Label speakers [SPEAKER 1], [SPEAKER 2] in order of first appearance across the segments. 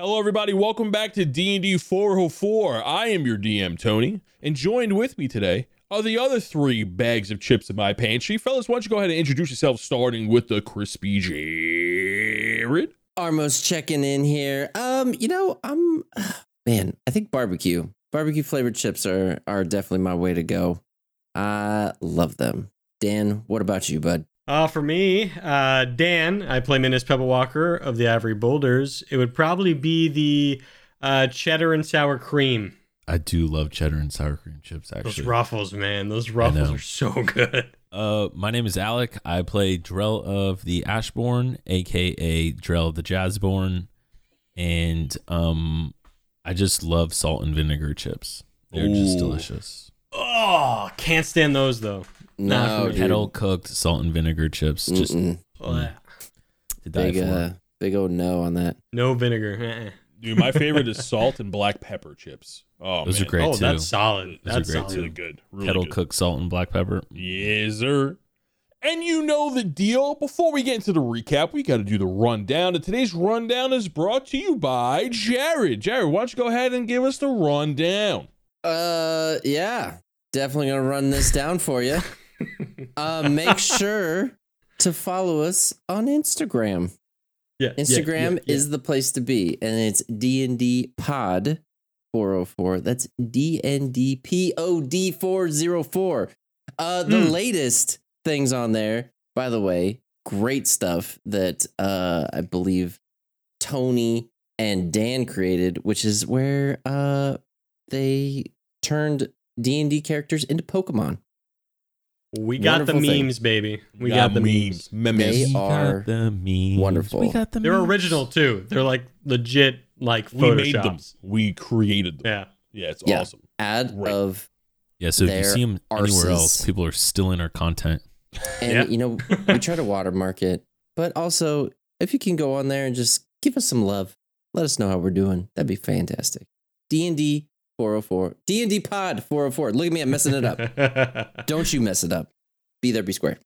[SPEAKER 1] Hello, everybody. Welcome back to D&D 404. I am your DM, Tony, and joined with me today are the other three bags of chips in my pantry. Fellas, why don't you go ahead and introduce yourself, starting with the crispy Jared.
[SPEAKER 2] Armos checking in here. Um, you know, I'm man, I think barbecue. Barbecue flavored chips are are definitely my way to go. I love them. Dan, what about you, bud?
[SPEAKER 3] Uh, for me, uh, Dan, I play Minas Pebble Walker of the Ivory Boulders. It would probably be the uh, cheddar and sour cream.
[SPEAKER 4] I do love cheddar and sour cream chips. Actually, those
[SPEAKER 3] ruffles, man. Those ruffles are so good.
[SPEAKER 4] uh, my name is Alec. I play Drell of the Ashborn, aka Drell of the Jazzborn, and um, I just love salt and vinegar chips. They're just delicious.
[SPEAKER 3] Oh, can't stand those though. Nah,
[SPEAKER 2] No,
[SPEAKER 3] for me.
[SPEAKER 2] dude.
[SPEAKER 4] Kettle cooked salt and vinegar chips, just
[SPEAKER 2] Mm-mm.
[SPEAKER 3] Blech.
[SPEAKER 4] to die
[SPEAKER 2] big
[SPEAKER 4] for.
[SPEAKER 2] uh, big old no on that.
[SPEAKER 3] No vinegar. Uh-uh.
[SPEAKER 1] Dude, my favorite is salt and black pepper chips. Oh,
[SPEAKER 4] Those
[SPEAKER 1] man.
[SPEAKER 4] are great
[SPEAKER 3] oh,
[SPEAKER 4] too.
[SPEAKER 3] that's solid.
[SPEAKER 4] Those are
[SPEAKER 3] That's
[SPEAKER 4] great,
[SPEAKER 3] solid.
[SPEAKER 1] Really good. Really
[SPEAKER 4] Kettle
[SPEAKER 1] good.
[SPEAKER 4] cooked salt and black pepper.
[SPEAKER 1] Yes, sir. And you know the deal. Before we get into the recap, we got to do the rundown. And today's rundown is brought to you by Jared. Jared, why don't you go ahead and give us the rundown?
[SPEAKER 2] Uh, yeah, definitely gonna run this down for you. uh, make sure to follow us on Instagram.
[SPEAKER 3] Yeah,
[SPEAKER 2] Instagram
[SPEAKER 3] yeah, yeah.
[SPEAKER 2] is the place to be, and it's DND Pod 404. That's DND POD 404. Uh, the
[SPEAKER 3] Hmm.
[SPEAKER 2] latest things on there, by the way, great stuff that uh, I believe Tony and Dan created, which is where uh, they turned D&D characters into Pokemon.
[SPEAKER 3] We got the
[SPEAKER 2] Wonderful thing.
[SPEAKER 3] memes, baby. We got, the memes.
[SPEAKER 1] Memes.
[SPEAKER 2] They
[SPEAKER 4] We
[SPEAKER 2] are
[SPEAKER 4] got the memes.
[SPEAKER 2] wonderful.
[SPEAKER 4] We got the
[SPEAKER 3] They're
[SPEAKER 4] memes.
[SPEAKER 3] original too. They're like legit, like
[SPEAKER 1] We made them.
[SPEAKER 3] photoshops.
[SPEAKER 1] We created them.
[SPEAKER 3] Yeah.
[SPEAKER 1] Yeah, it's
[SPEAKER 2] Yeah.
[SPEAKER 1] awesome.
[SPEAKER 2] Ad
[SPEAKER 1] Right.
[SPEAKER 2] of
[SPEAKER 4] Yeah, so if you
[SPEAKER 2] Their
[SPEAKER 4] see them anywhere else, people are stealing our content.
[SPEAKER 2] And
[SPEAKER 3] Yeah.
[SPEAKER 2] you know, we try to watermark it, but also if you can go on there and just give us some love, let us know how we're doing. That'd be fantastic. D and D 404, D and D Pod 404. Look at me, I'm messing it up. Don't you mess it up. Be there, be square.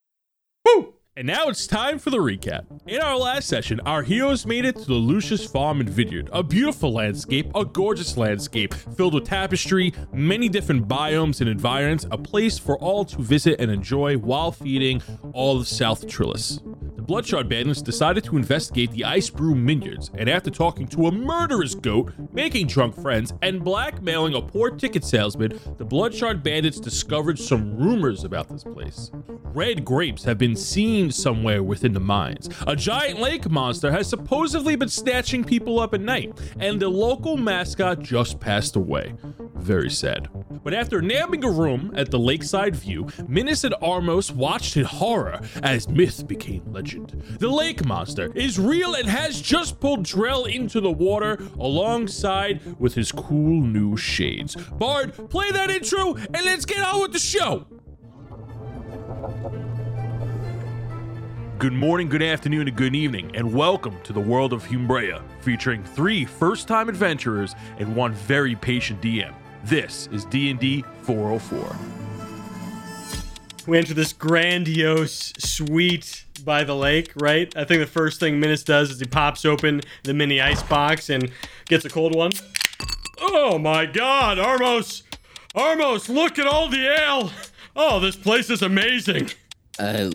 [SPEAKER 1] Woo! And now it's time for the recap. In our last session, our heroes made it to the Lucius Farm and Vineyard, a beautiful landscape, a gorgeous landscape filled with tapestry, many different biomes and environs, a place for all to visit and enjoy while feeding all of South Trillis. The Bloodshot bandits decided to investigate the Ice Brew Vineyards, and after talking to a murderous goat, making drunk friends, and blackmailing a poor ticket salesman, the Bloodshot bandits discovered some rumors about this place. Red grapes have been seen somewhere within the mines. A giant lake monster has supposedly been snatching people up at night, and the local mascot just passed away. Very sad. But after nabbing a room at the lakeside view, Minas and Armos watched in horror as myth became legend. The lake monster is real and has just pulled Drell into the water alongside with his cool new shades. Bard, play that intro and let's get on with the show. Good morning, good afternoon, and good evening, and welcome to the world of Humbrea, featuring three first-time adventurers and one very patient DM. This is D&D 404.
[SPEAKER 3] we enter this grandiose suite by the lake, right? I think the first thing Minas does is he pops open the mini ice box and gets a cold one. Oh my god, Armos! Armos, look at all the ale! Oh, this place is amazing!
[SPEAKER 2] Uh,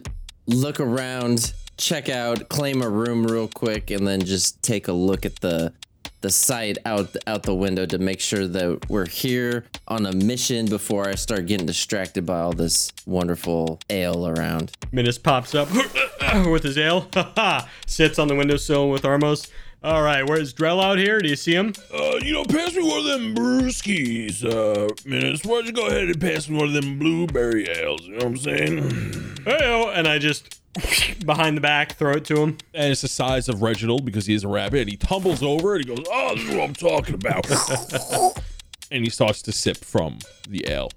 [SPEAKER 2] look around, check out, claim a room real quick, and then just take a look at the the site out out the window to make sure that we're here on a mission before I start getting distracted by all this wonderful ale around.
[SPEAKER 3] Minas pops up with his ale, sits on the windowsill with Armos. All right, where's Drell out here? Do you see him?
[SPEAKER 1] Uh, you know, pass me one of them brewskis, uh, Minas. Why don't you go ahead and pass me one of them blueberry ales? You know what I'm saying?
[SPEAKER 3] Hey, and I just behind the back throw it to him.
[SPEAKER 1] And it's the size of Reginald because he is a rabbit, and he tumbles over and he goes, "Oh, this is what I'm talking about." and he starts to sip from the ale.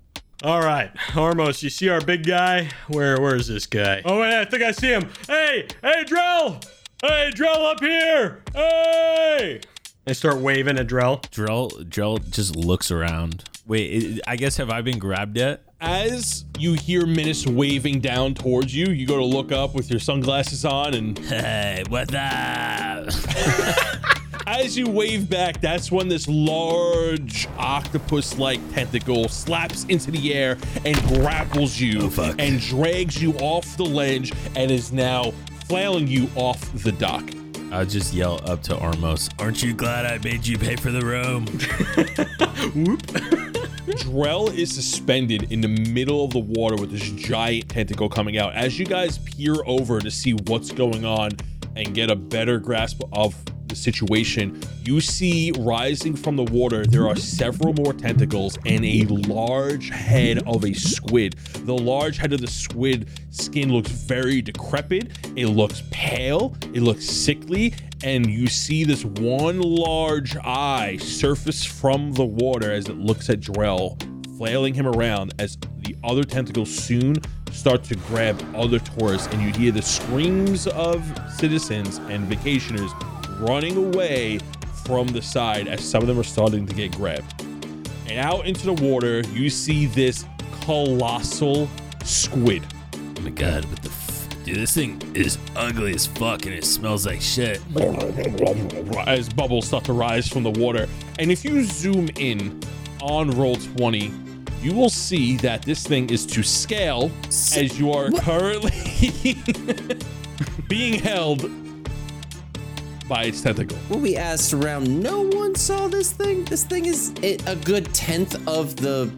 [SPEAKER 3] All right, Armos, you see our big guy? Where where's this guy? Oh wait, I think I see him. Hey, hey, Drell! Hey, Drell up here! Hey! I start waving at Drell.
[SPEAKER 4] Drell, Drell just looks around. Wait, i I guess have I been grabbed yet?
[SPEAKER 1] As you hear Minas waving down towards you, you go to look up with your sunglasses on, and
[SPEAKER 4] Hey, what's up?
[SPEAKER 1] As you wave back, that's when this large octopus like tentacle slaps into the air and grapples you oh, and drags you off the ledge and is now flailing you off the dock.
[SPEAKER 4] I'll just yell up to Armos, Aren't you glad I made you pay for the room? Whoop.
[SPEAKER 1] Drell is suspended in the middle of the water with this giant tentacle coming out. As you guys peer over to see what's going on and get a better grasp of the situation, you see rising from the water, there are several more tentacles and a large head of a squid. The large head of the squid skin looks very decrepit, it looks pale, it looks sickly, and you see this one large eye surface from the water as it looks at Drell, flailing him around as the other tentacles soon start to grab other tourists, and you hear the screams of citizens and vacationers running away from the side as some of them are starting to get grabbed. And out into the water, you see this colossal squid.
[SPEAKER 4] Oh my god, what the f- Dude, this thing is ugly as fuck and it smells like shit.
[SPEAKER 1] as bubbles start to rise from the water. And if you zoom in on Roll20, you will see that this thing is to scale as you are currently being held by its tentacle.
[SPEAKER 2] When we asked around, no one saw this thing. This thing is a a good tenth of the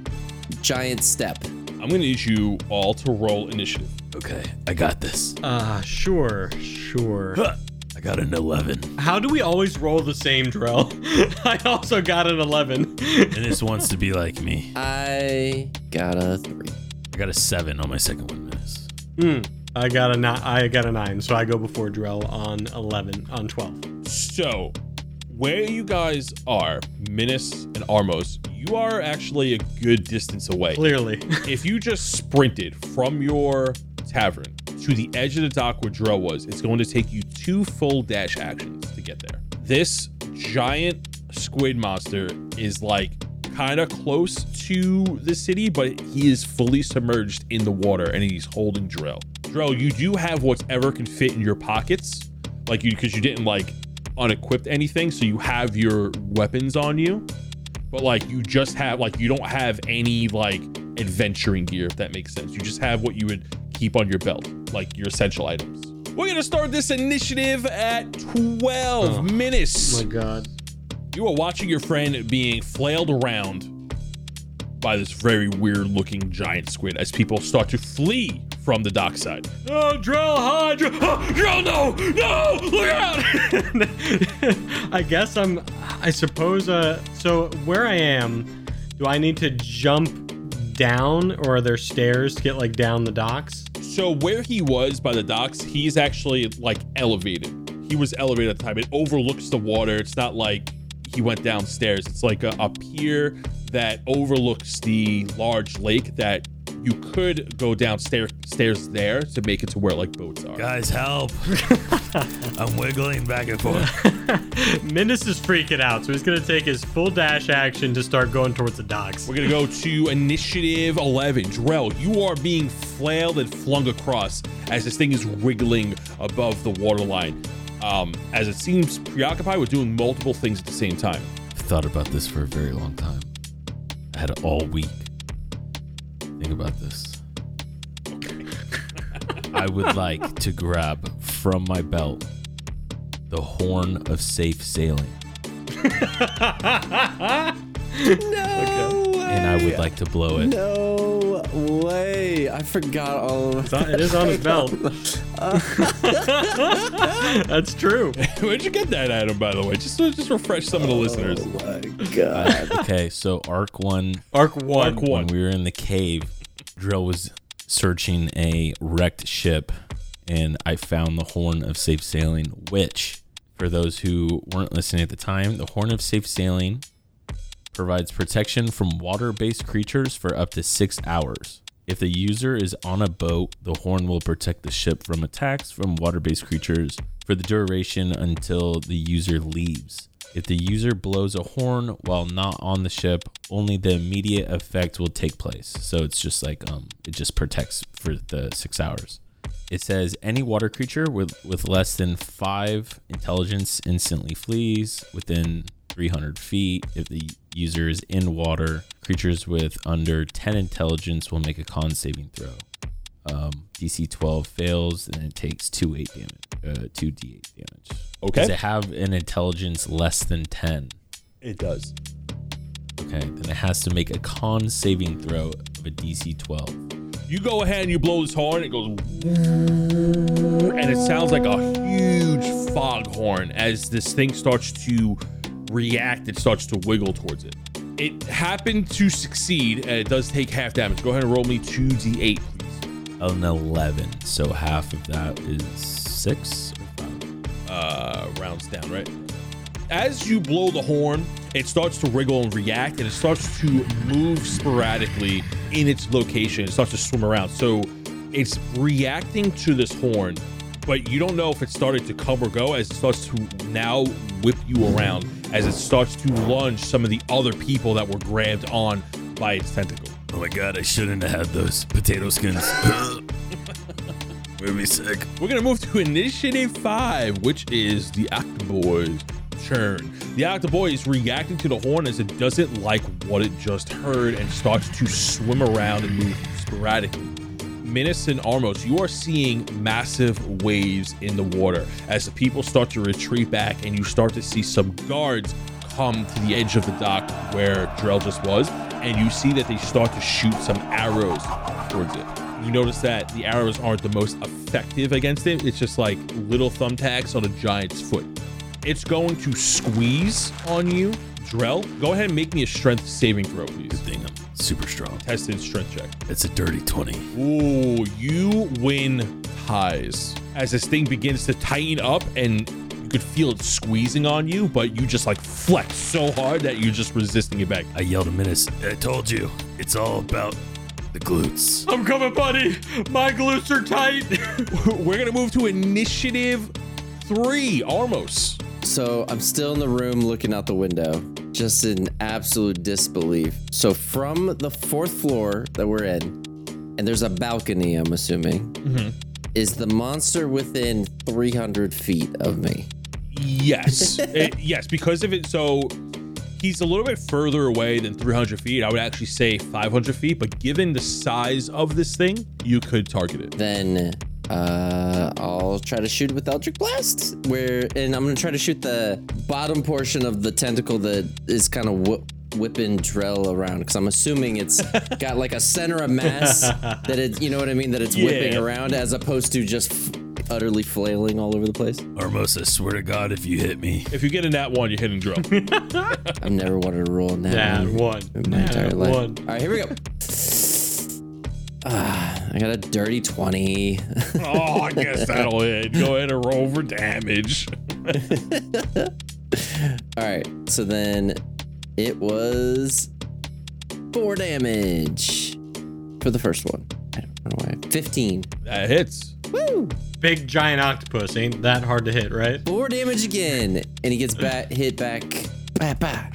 [SPEAKER 2] giant step.
[SPEAKER 1] I'm going to need you all to roll initiative.
[SPEAKER 4] Okay, I got this.
[SPEAKER 3] Ah, sure, sure.
[SPEAKER 4] I got an 11.
[SPEAKER 3] How do we always roll the same, Drell? I also got an 11.
[SPEAKER 4] And this wants to be like me.
[SPEAKER 2] I got a three.
[SPEAKER 4] I got a 7 on my second one, Miss.
[SPEAKER 3] Hmm. I got a ni- I got a nine, so I go before Drell on 11, on 12.
[SPEAKER 1] So, where you guys are, Minas and Armos, you are actually a good distance away.
[SPEAKER 3] Clearly.
[SPEAKER 1] if you just sprinted from your tavern to the edge of the dock where Drell was, it's going to take you two full dash actions to get there. This giant squid monster is like kind of close to the city, but he is fully submerged in the water and he's holding Drell. Drell, you do have whatever can fit in your pockets, like you because you didn't like unequipped anything, so you have your weapons on you but like you just have like you don't have any like adventuring gear if that makes sense you just have what you would keep on your belt like your essential items we're gonna start this initiative at 12
[SPEAKER 3] Oh.
[SPEAKER 1] Minas
[SPEAKER 3] my god.
[SPEAKER 1] you are watching your friend being flailed around by this very weird looking giant squid as people start to flee from the dockside oh Drell hi Drell, oh, Drell no no look out
[SPEAKER 3] I guess I'm I suppose uh so where I am, do I need to jump down or are there stairs to get like down the docks?
[SPEAKER 1] So where he was by the docks, he's actually like elevated. He was elevated at the time. It overlooks the water. It's not like he went downstairs. It's like a, a pier that overlooks the large lake that you could go downstairs stairs there to make it to where like boats are.
[SPEAKER 4] Guys, help. I'm wiggling back and forth.
[SPEAKER 3] Minas is freaking out, so he's gonna take his full dash action to start going towards the docks.
[SPEAKER 1] We're gonna go to initiative 11. Drell, you are being flailed and flung across as this thing is wriggling above the waterline. Um, as it seems preoccupied with doing multiple things at the same time.
[SPEAKER 4] I've thought about this for a very long time. I had it all week. Think about this. I would like to grab from my belt the horn of safe sailing,
[SPEAKER 2] No
[SPEAKER 4] and I would like to blow it.
[SPEAKER 2] No way! I forgot all of
[SPEAKER 3] It's on- It is on his belt. That's true.
[SPEAKER 1] Where'd you get that item, by the way? Just just refresh some of the oh listeners.
[SPEAKER 2] Oh my god!
[SPEAKER 4] Uh, okay, so arc one,
[SPEAKER 3] Arc one.
[SPEAKER 1] Arc one.
[SPEAKER 4] when we were in the cave, Drell was searching a wrecked ship, and I found the Horn of Safe Sailing, which, for those who weren't listening at the time, the Horn of Safe Sailing provides protection from water based creatures for up to six hours. If the user is on a boat, the horn will protect the ship from attacks from water based creatures for the duration until the user leaves. If the user blows a horn while not on the ship, only the immediate effect will take place. So it's just like um it just protects for the 6 hours. it says any water creature with, with less than five intelligence instantly flees within 300 feet. If the user is in water, creatures with under 10 intelligence will make a con saving throw. Um, DC 12 fails, and it takes 2 8 damage, uh, 2 d8 damage.
[SPEAKER 1] Okay.
[SPEAKER 4] Does it have an intelligence less than 10?
[SPEAKER 1] It does.
[SPEAKER 4] Okay, then it has to make a con saving throw of a DC 12.
[SPEAKER 1] You go ahead and you blow this horn, it goes and it sounds like a huge foghorn as this thing starts to react, it starts to wiggle towards it. It happened to succeed and it does take half damage. Go ahead and roll me 2d8, please.
[SPEAKER 4] An 11, so half of that is 6 or 5?
[SPEAKER 1] uh, rounds down, right? As you blow the horn, it starts to wriggle and react, and it starts to move sporadically in its location. It starts to swim around. So it's reacting to this horn, but you don't know if it started to come or go as it starts to now whip you around, as it starts to lunge some of the other people that were grabbed on by its tentacle.
[SPEAKER 4] Oh my god, I shouldn't have had those potato skins. Made me sick.
[SPEAKER 1] We're gonna move to initiative five, which is the Octoboy's turn. The Octoboy is reacting to the horn as it doesn't like what it just heard and starts to swim around and move sporadically. Minas and Armos, you are seeing massive waves in the water as the people start to retreat back, and you start to see some guards come to the edge of the dock where Drell just was, and you see that they start to shoot some arrows towards it. You notice that the arrows aren't the most effective against it. It's just like little thumbtacks on a giant's foot. It's going to squeeze on you. Drell, go ahead and make me a strength saving throw, please.
[SPEAKER 4] Thing I'm super strong.
[SPEAKER 1] Tested strength check.
[SPEAKER 4] It's a dirty 20.
[SPEAKER 1] Ooh, you win ties. As this thing begins to tighten up and could feel it squeezing on you, but you just like flex so hard that you're just resisting it back.
[SPEAKER 4] I yelled a menace. I told you, it's all about the glutes.
[SPEAKER 3] I'm coming, buddy. My glutes are tight.
[SPEAKER 1] We're gonna move to initiative three, Armos.
[SPEAKER 2] So I'm still in the room looking out the window, just in absolute disbelief. So from the fourth floor that we're in, and there's a balcony, I'm assuming, mm-hmm. is the monster within 300 feet of me?
[SPEAKER 1] Yes, It- yes, because of it. So he's a little bit further away than 300 feet. I would actually say 500 feet, but given the size of this thing, you could target it.
[SPEAKER 2] Then uh, I'll try to shoot with Eldritch Blast. Where and I'm gonna try to shoot the bottom portion of the tentacle that is kind of wh- whipping Drell around because I'm assuming it's got like a center of mass that it, you know what I mean, that it's whipping around as opposed to just f- utterly flailing all over the place.
[SPEAKER 4] Armos, I swear to God, if you hit me.
[SPEAKER 1] If you get in that one, you're hitting Drell.
[SPEAKER 2] I've never wanted to roll that
[SPEAKER 3] Nah,
[SPEAKER 2] one
[SPEAKER 3] one.
[SPEAKER 2] in my entire life.
[SPEAKER 3] one.
[SPEAKER 2] All right, here we go. Ah, I got a dirty 20.
[SPEAKER 1] oh, I guess that'll hit. Go ahead and roll for damage.
[SPEAKER 2] All right, so then it was four damage for the first one. I don't know why. 15.
[SPEAKER 1] That hits.
[SPEAKER 2] Woo!
[SPEAKER 3] Big giant octopus ain't that hard to hit, right?
[SPEAKER 2] Four damage again. And he gets back hit back. Bah, bah.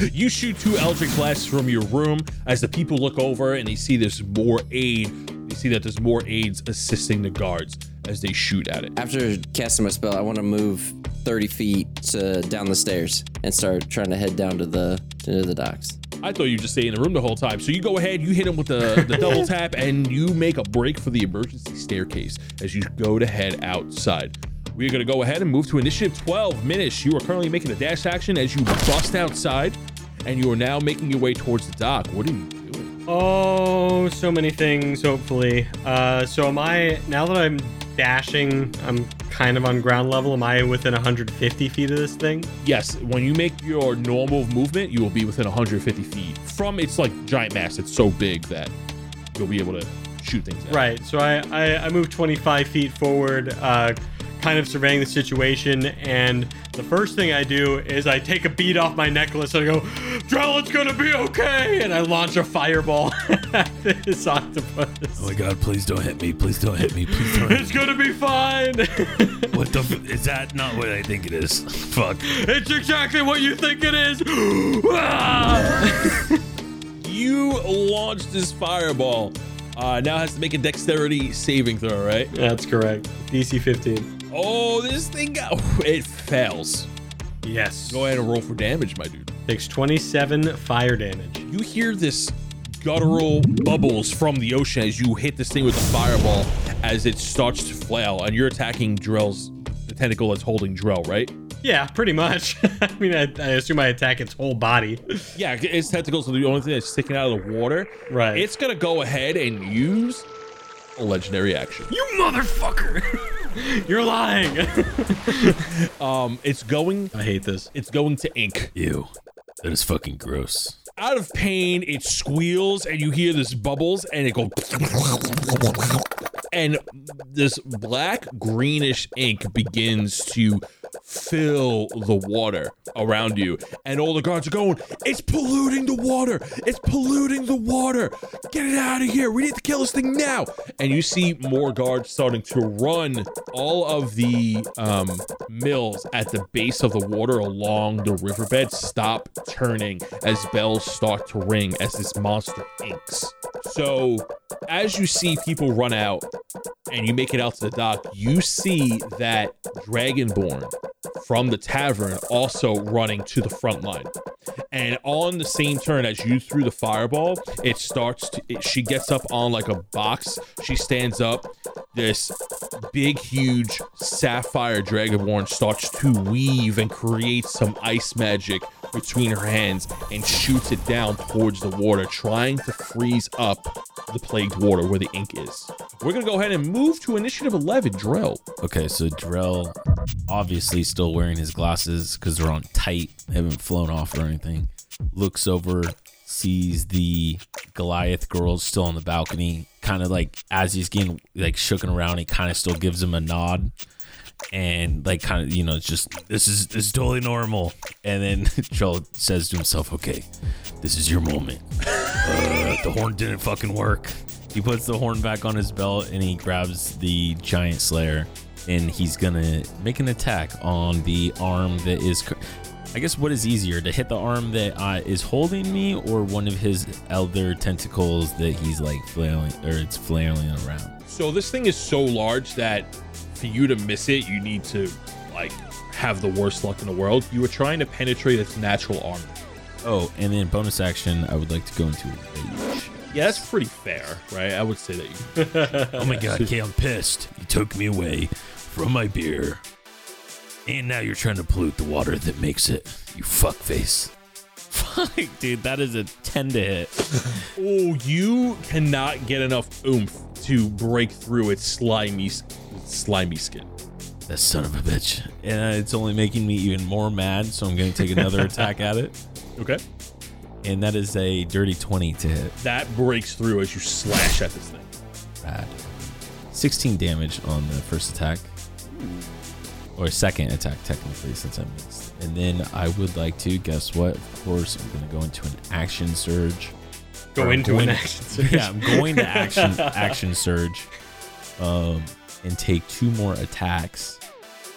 [SPEAKER 1] You shoot two eldritch blasts from your room as the people look over and they see there's more aid. They see that there's more aids assisting the guards as they shoot at it.
[SPEAKER 2] After casting my spell, I want to move 30 feet to down the stairs and start trying to head down to the to the docks.
[SPEAKER 1] I thought you just stay in the room the whole time. So you go ahead, you hit him with the, the double tap, and you make a break for the emergency staircase as you go to head outside. We're going to go ahead and move to initiative 12. Minas, you are currently making a dash action as you bust outside, and you are now making your way towards the dock. What are you doing?
[SPEAKER 3] Oh, so many things, hopefully. Uh, so am I, now that I'm dashing, I'm kind of on ground level. Am I within 150 feet of this thing?
[SPEAKER 1] Yes, when you make your normal movement, you will be within 150 feet from its like giant mass. It's so big that you'll be able to shoot things at.
[SPEAKER 3] Right. So I, I, I move 25 feet forward, uh, kind of surveying the situation. And the first thing I do is I take a bead off my necklace and I go, Drell, it's going to be okay. And I launch a fireball at this octopus.
[SPEAKER 4] Oh my God, please don't hit me. Please don't hit me. Please don't hit
[SPEAKER 3] It's
[SPEAKER 4] me.
[SPEAKER 3] going to be fine.
[SPEAKER 4] What the? F- is that not what I think it is? Fuck.
[SPEAKER 3] it's exactly what you think it is. Ah!
[SPEAKER 1] You launched this fireball Uh, now has to make a dexterity saving throw, right?
[SPEAKER 3] That's correct. DC 15.
[SPEAKER 1] Oh, this thing, got, it fails.
[SPEAKER 3] Yes.
[SPEAKER 1] Go ahead and roll for damage, my dude.
[SPEAKER 3] Takes 27 fire damage.
[SPEAKER 1] You hear this guttural bubbles from the ocean as you hit this thing with the fireball as it starts to flail, and you're attacking Drell's the tentacle that's holding Drell, right?
[SPEAKER 3] Yeah, pretty much. I mean, I, I assume I attack its whole body.
[SPEAKER 1] Yeah, its tentacles are the only thing that's sticking out of the water.
[SPEAKER 3] Right.
[SPEAKER 1] It's gonna go ahead and use a legendary action.
[SPEAKER 3] You motherfucker! You're lying.
[SPEAKER 1] Um, it's going.
[SPEAKER 3] I hate this.
[SPEAKER 1] It's going to ink.
[SPEAKER 4] Ew. That is fucking gross.
[SPEAKER 1] Out of pain, it squeals, and you hear this bubbles, and it goes. And this black greenish ink begins to fill the water around you. And all the guards are going, It's polluting the water! It's polluting the water! Get it out of here! We need to kill this thing now! And you see more guards starting to run all of the um, mills at the base of the water along the riverbed stop turning as bells start to ring as this monster inks. So, as you see people run out and you make it out to the dock, you see that Dragonborn from the tavern also running to the front line. And on the same turn as you threw the fireball, it starts to, it, she gets up on like a box. She stands up. This big, huge sapphire Dragonborn starts to weave and create some ice magic between her hands and shoots it down towards the water, trying to freeze up the plagued water where the ink is. We're gonna go ahead and move to initiative 11, Drell.
[SPEAKER 4] Okay, so Drell obviously still wearing his glasses because they're on tight, they haven't flown off or anything. Looks over, sees the Goliath girls still on the balcony. Kind of like as he's getting like shooken around, he kind of still gives him a nod. And like kind of you know, it's just this is this is totally normal. And then Drell says to himself, "Okay, this is your moment. Uh, the horn didn't fucking work." He puts the horn back on his belt and he grabs the giant slayer and he's gonna make an attack on the arm that is. I guess what is easier to hit the arm that uh, is holding me or one of his elder tentacles that he's like flailing or it's flailing around.
[SPEAKER 1] So this thing is so large that for you to miss it, you need to like have the worst luck in the world. You were trying to penetrate its natural armor.
[SPEAKER 4] Oh, and then bonus action, I would like to go into rage.
[SPEAKER 1] Yeah, that's pretty fair, right? I would say that you.
[SPEAKER 4] Oh my god, Kay, I'm pissed. You took me away from my beer. And now you're trying to pollute the water that makes it. You fuckface. Fuck, dude, that is a 10 to hit.
[SPEAKER 1] oh, you cannot get enough oomph to break through its slimy, its slimy skin.
[SPEAKER 4] That son of a bitch. And it's only making me even more mad, so I'm going to take another attack at it.
[SPEAKER 1] Okay.
[SPEAKER 4] And that is a dirty 20 to hit.
[SPEAKER 1] That breaks through as you slash at this thing.
[SPEAKER 4] Bad. 16 damage on the first attack. Or second attack, technically, since I missed. And then I would like to, guess what? Of course, I'm going to go into an action surge.
[SPEAKER 3] Go
[SPEAKER 4] Or
[SPEAKER 3] into an action surge.
[SPEAKER 4] Yeah, I'm going to action action surge, um, and take two more attacks.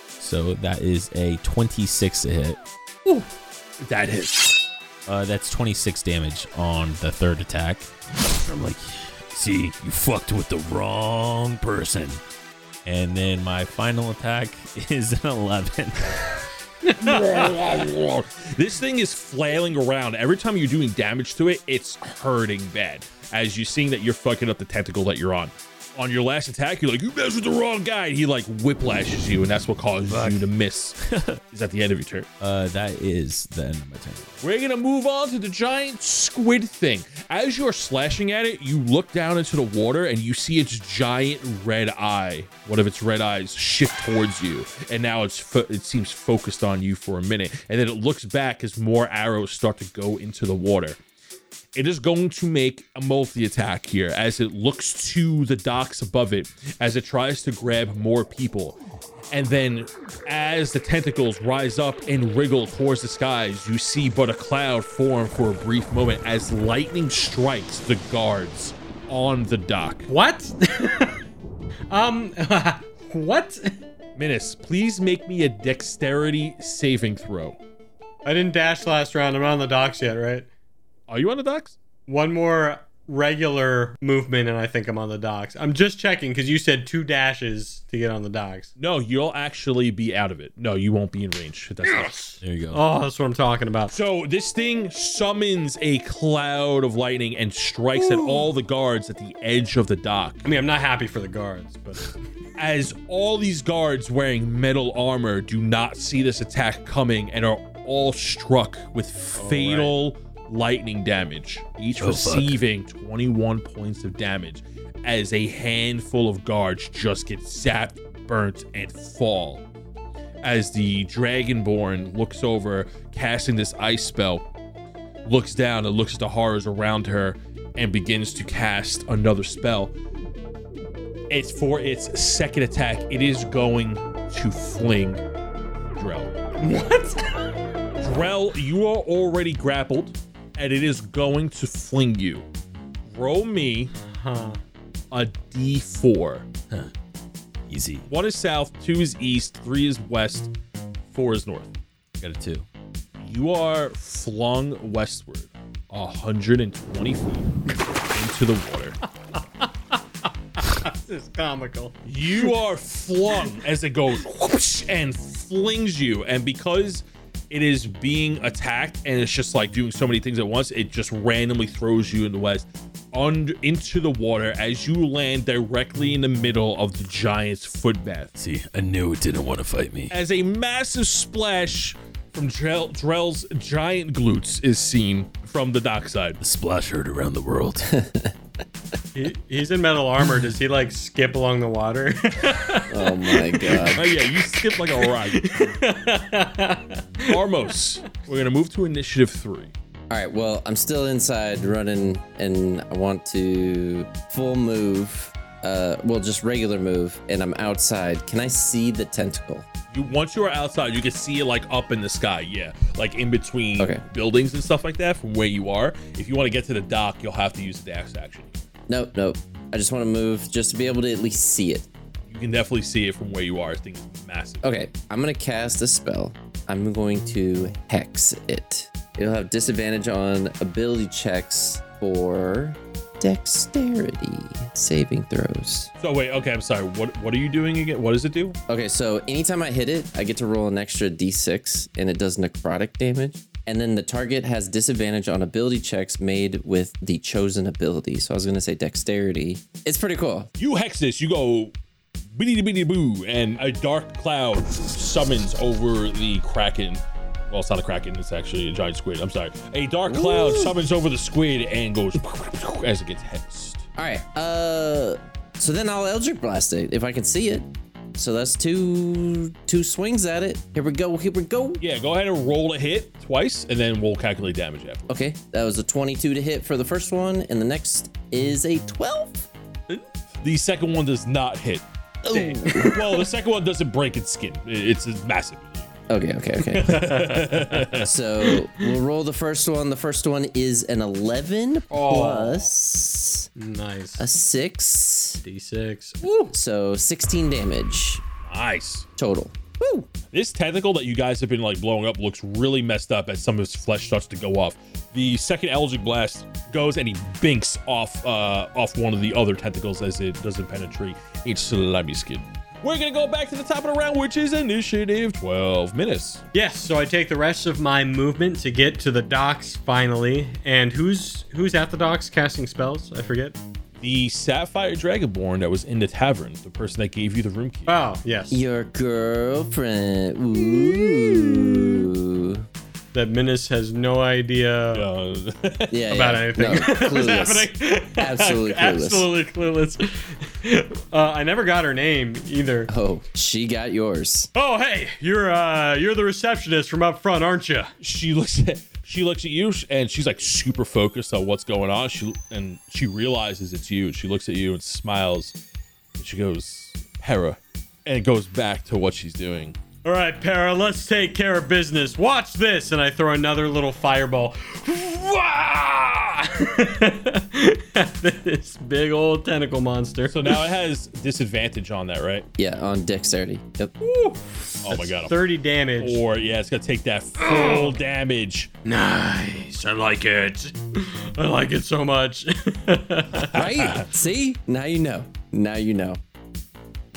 [SPEAKER 4] So that is a 26 to hit.
[SPEAKER 1] Ooh, That hits.
[SPEAKER 4] Uh, that's 26 damage on the third attack. I'm like, see, you fucked with the wrong person. And then my final attack is an 11.
[SPEAKER 1] this thing is flailing around. Every time you're doing damage to it, it's hurting bad. As you're seeing that you're fucking up the tentacle that you're on. On your last attack, you're like, you messed with the wrong guy. And he like whiplashes you, and that's what causes you to miss. is at the end of your turn.
[SPEAKER 4] Uh, that is the end of my turn.
[SPEAKER 1] We're gonna move on to the giant squid thing. As you're slashing at it, you look down into the water and you see its giant red eye. One of its red eyes shift towards you, and now it's fo- it seems focused on you for a minute, and then it looks back as more arrows start to go into the water. It is going to make a multi attack here as it looks to the docks above it as it tries to grab more people. And then, as the tentacles rise up and wriggle towards the skies, you see but a cloud form for a brief moment as lightning strikes the guards on the dock.
[SPEAKER 3] What? um, what?
[SPEAKER 1] Minas, please make me a dexterity saving throw.
[SPEAKER 3] I didn't dash last round. I'm not on the docks yet, right?
[SPEAKER 1] Are you on the docks?
[SPEAKER 3] One more regular movement and I think I'm on the docks. I'm just checking because you said two dashes to get on the docks.
[SPEAKER 1] No, you'll actually be out of it. No, you won't be in range. That's not-
[SPEAKER 4] There you go.
[SPEAKER 3] Oh, that's what I'm talking about.
[SPEAKER 1] So this thing summons a cloud of lightning and strikes at all the guards at the edge of the dock.
[SPEAKER 3] I mean, I'm not happy for the guards, but
[SPEAKER 1] As all these guards wearing metal armor do not see this attack coming and are all struck with fatal lightning damage, each
[SPEAKER 4] Oh, fuck.
[SPEAKER 1] receiving 21 points of damage as a handful of guards just get zapped, burnt, and fall. As the Dragonborn looks over, casting this ice spell, looks down and looks at the horrors around her and begins to cast another spell. It's for its second attack. It is going to fling Drell.
[SPEAKER 3] what?
[SPEAKER 1] Drell, you are already grappled, and it is going to fling you. Roll me
[SPEAKER 3] Huh.
[SPEAKER 1] a d4.
[SPEAKER 4] Easy.
[SPEAKER 1] One is south, two is east, three is west, four is north.
[SPEAKER 4] Got a two.
[SPEAKER 1] You are flung westward 120 feet into the water.
[SPEAKER 3] This is comical.
[SPEAKER 1] You are flung as it goes whoosh and flings you. And because it is being attacked and it's just like doing so many things at once, it just randomly throws you in the west under into the water as you land directly in the middle of the giant's footbath.
[SPEAKER 4] See, I knew it didn't want to fight me.
[SPEAKER 1] As a massive splash from Drell, Drell's giant glutes is seen from the dockside.
[SPEAKER 4] The splash heard around the world.
[SPEAKER 3] He, he's in metal armor. Does he like skip along the water?
[SPEAKER 2] Oh my god.
[SPEAKER 1] Oh yeah, you skip like a rock. Armos, we're gonna move to initiative three.
[SPEAKER 2] All right, well, I'm still inside running and I want to full move. Uh, well, just regular move, and I'm outside. Can I see the tentacle?
[SPEAKER 1] You once you are outside, you can see it like up in the sky. Yeah, like in between
[SPEAKER 2] Okay.
[SPEAKER 1] buildings and stuff like that from where you are. If you want to get to the dock, you'll have to use the dash action.
[SPEAKER 2] Nope, nope. I just want to move just to be able to at least see it.
[SPEAKER 1] You can definitely see it from where you are. This thing's massive.
[SPEAKER 2] Okay, I'm gonna cast a spell. I'm going to hex it. It'll have disadvantage on ability checks for dexterity saving throws.
[SPEAKER 1] So wait, okay, I'm sorry. What what are you doing again? What does it do?
[SPEAKER 2] Okay, so anytime I hit it, I get to roll an extra d6 and it does necrotic damage. And then the target has disadvantage on ability checks made with the chosen ability. So I was gonna say dexterity. It's pretty cool.
[SPEAKER 1] You hex this. You go. Bitty bitty boo, and a dark cloud summons over the kraken. Well, it's not a kraken. It's actually a giant squid. I'm sorry. A dark cloud summons over the squid and goes as it gets hexed.
[SPEAKER 2] All right. Uh, so then I'll Eldritch Blast it if I can see it. So that's two two swings at it. Here we go. Here we go.
[SPEAKER 1] Yeah, go ahead and roll a hit twice, and then we'll calculate damage after.
[SPEAKER 2] Okay, that was a 22 to hit for the first one, and the next is a 12.
[SPEAKER 1] The second one does not hit.
[SPEAKER 2] Oh.
[SPEAKER 1] well, the second one doesn't break its skin. It's massive.
[SPEAKER 2] Okay, okay, okay. so we'll roll the first one. The first one is an 11 plus
[SPEAKER 3] nice.
[SPEAKER 2] a 6.
[SPEAKER 3] D6.
[SPEAKER 2] So 16 damage
[SPEAKER 1] Nice.
[SPEAKER 2] total. Woo!
[SPEAKER 1] This tentacle that you guys have been like blowing up looks really messed up as some of his flesh starts to go off. The second Eldritch Blast goes and he binks off uh, off one of the other tentacles as it doesn't penetrate its slimy skin. We're gonna go back to the top of the round, which is initiative 12 Minas.
[SPEAKER 3] Yes, so I take the rest of my movement to get to the docks finally. And who's who's at the docks casting spells? I forget.
[SPEAKER 1] The Sapphire Dragonborn that was in the tavern, the person that gave you the room key.
[SPEAKER 3] Oh, yes.
[SPEAKER 2] Your girlfriend. Ooh.
[SPEAKER 3] That Minas has no idea
[SPEAKER 1] Uh,
[SPEAKER 2] Yeah,
[SPEAKER 3] about
[SPEAKER 2] yeah.
[SPEAKER 3] anything.
[SPEAKER 2] No, clueless.
[SPEAKER 3] happening?
[SPEAKER 2] Absolutely clueless.
[SPEAKER 3] Absolutely clueless. Uh, I never got her name either.
[SPEAKER 2] Oh, she got yours.
[SPEAKER 3] Oh, hey, you're uh, you're the receptionist from up front, aren't you?
[SPEAKER 1] she looks at she looks at you and she's like super focused on what's going on. She and she realizes it's you. She looks at you and smiles. And she goes, "Hera," and goes back to what she's doing.
[SPEAKER 3] All right, Para, let's take care of business. Watch this, and I throw another little fireball. This big old tentacle monster.
[SPEAKER 1] So now it has disadvantage on that, right?
[SPEAKER 2] Yeah, on dexterity. Yep.
[SPEAKER 1] Oh my god.
[SPEAKER 3] 30 damage.
[SPEAKER 1] Or yeah, it's gonna take that full damage.
[SPEAKER 3] Nice. I like it. I like it so much.
[SPEAKER 2] Right? See? Now you know. Now you know.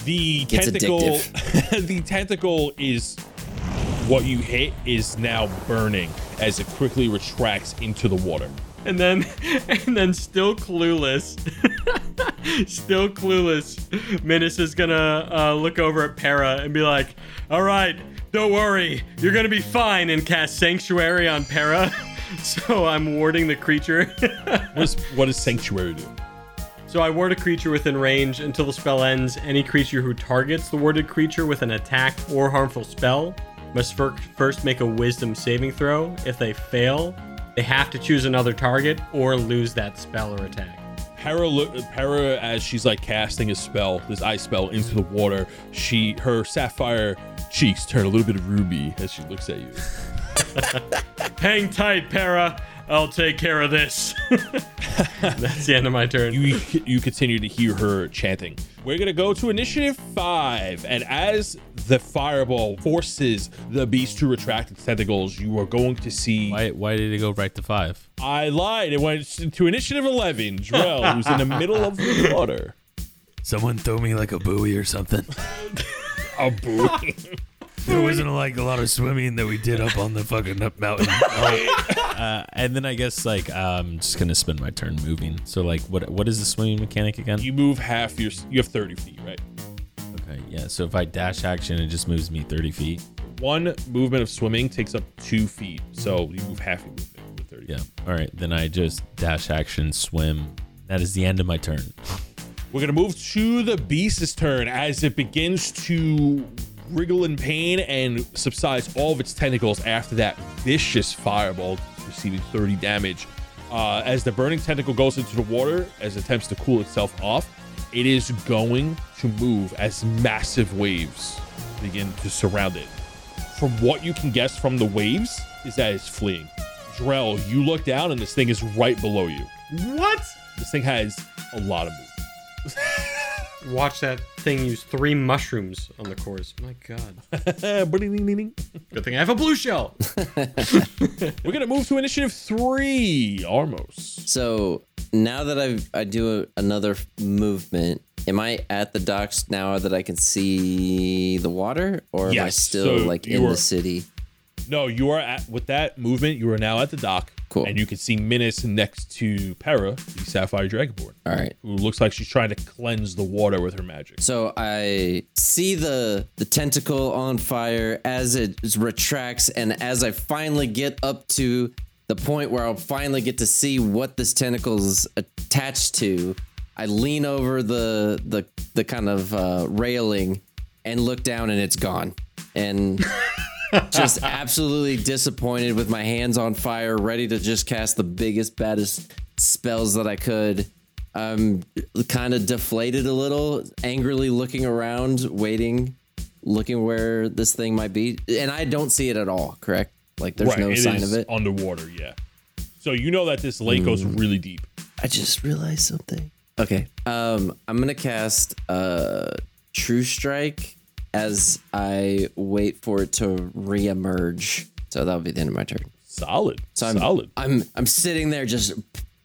[SPEAKER 1] The
[SPEAKER 2] It's
[SPEAKER 1] tentacle, the tentacle is what you hit is now burning as it quickly retracts into the water.
[SPEAKER 3] and then, and then, still clueless, still clueless. Minas is gonna uh, look over at Para and be like, "All right, don't worry, you're gonna be fine." And cast Sanctuary on Para. so I'm warding the creature.
[SPEAKER 1] What, is, what does Sanctuary do?
[SPEAKER 3] So I ward a creature within range until the spell ends. Any creature who targets the warded creature with an attack or harmful spell must first make a wisdom saving throw. If they fail, they have to choose another target or lose that spell or attack.
[SPEAKER 1] Para, look, Para, as she's like casting a spell, this ice spell into the water, she her sapphire cheeks turn a little bit of ruby as she looks at you.
[SPEAKER 3] Hang tight, Para. I'll take care of this. That's the end of my turn.
[SPEAKER 1] You you continue to hear her chanting. We're gonna go to initiative five, and as the fireball forces the beast to retract its tentacles, you are going to see.
[SPEAKER 4] Why why did it go right to five?
[SPEAKER 1] I lied. It went to initiative eleven. Drell, who's in the middle of the water.
[SPEAKER 4] Someone throw me like a buoy or something.
[SPEAKER 1] A buoy.
[SPEAKER 4] There wasn't like a lot of swimming that we did up on the fucking up mountain. uh, and then I guess like I'm just gonna spend my turn moving. So like what what is the swimming mechanic again?
[SPEAKER 1] you move half your. You have thirty feet, right?
[SPEAKER 4] Okay, yeah. So if I dash action, it just moves me 30 feet.
[SPEAKER 1] One movement of swimming takes up two feet, so you move half your movement with thirty.
[SPEAKER 4] Yeah. All right. Then I just dash action swim. That is the end of my turn.
[SPEAKER 1] We're gonna move to the beast's turn as it begins to wriggle in pain and subsides all of its tentacles after that vicious fireball, receiving 30 damage. Uh, as the burning tentacle goes into the water, as it attempts to cool itself off, it is going to move as massive waves begin to surround it. From what you can guess from the waves, is that it's fleeing. Drell, you look down and this thing is right below you.
[SPEAKER 3] what?
[SPEAKER 1] This thing has a lot of movement.
[SPEAKER 3] Watch that thing use three mushrooms on the course. My God. Good thing I have a blue shell.
[SPEAKER 1] We're gonna move to initiative three, Armos.
[SPEAKER 2] So now that I've I do a, another movement, am I at the docks now that I can see the water, or am I
[SPEAKER 1] Yes,
[SPEAKER 2] still
[SPEAKER 1] so
[SPEAKER 2] like
[SPEAKER 1] you
[SPEAKER 2] in
[SPEAKER 1] are-
[SPEAKER 2] the city?
[SPEAKER 1] No, you are at with that movement. You are now at the dock,
[SPEAKER 2] Cool.
[SPEAKER 1] and you can see Minas next to Para, the Sapphire Dragonborn,
[SPEAKER 2] All right.
[SPEAKER 1] who looks like she's trying to cleanse the water with her magic.
[SPEAKER 2] So I see the the tentacle on fire as it retracts, and as I finally get up to the point where I'll finally get to see what this tentacle is attached to, I lean over the the the kind of uh, railing and look down, and it's gone. And just absolutely disappointed with my hands on fire, ready to just cast the biggest, baddest spells that I could. I'm kind of deflated a little, angrily looking around, waiting, looking where this thing might be. And I don't see it at all, correct? Like there's no
[SPEAKER 1] it
[SPEAKER 2] sign of it.
[SPEAKER 1] underwater. Yeah. So you know that this lake goes
[SPEAKER 2] Mm.
[SPEAKER 1] really deep.
[SPEAKER 2] I just realized something. Okay. Um, I'm gonna cast uh True Strike as I wait for it to reemerge. So that'll be the end of my turn.
[SPEAKER 1] Solid.
[SPEAKER 2] So I'm
[SPEAKER 1] Solid.
[SPEAKER 2] I'm I'm sitting there just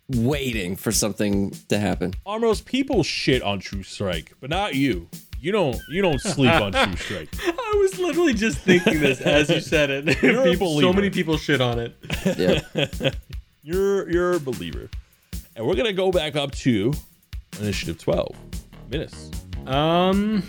[SPEAKER 2] waiting for something to happen.
[SPEAKER 1] Armos, people shit on True Strike, but not you. You don't. You don't sleep on True Strike.
[SPEAKER 3] I was literally just thinking this as you said it. People- so
[SPEAKER 1] believer.
[SPEAKER 3] many people shit on it.
[SPEAKER 2] Yeah.
[SPEAKER 1] You're you're a believer, and we're gonna go back up to initiative twelve. Minas.
[SPEAKER 3] Um,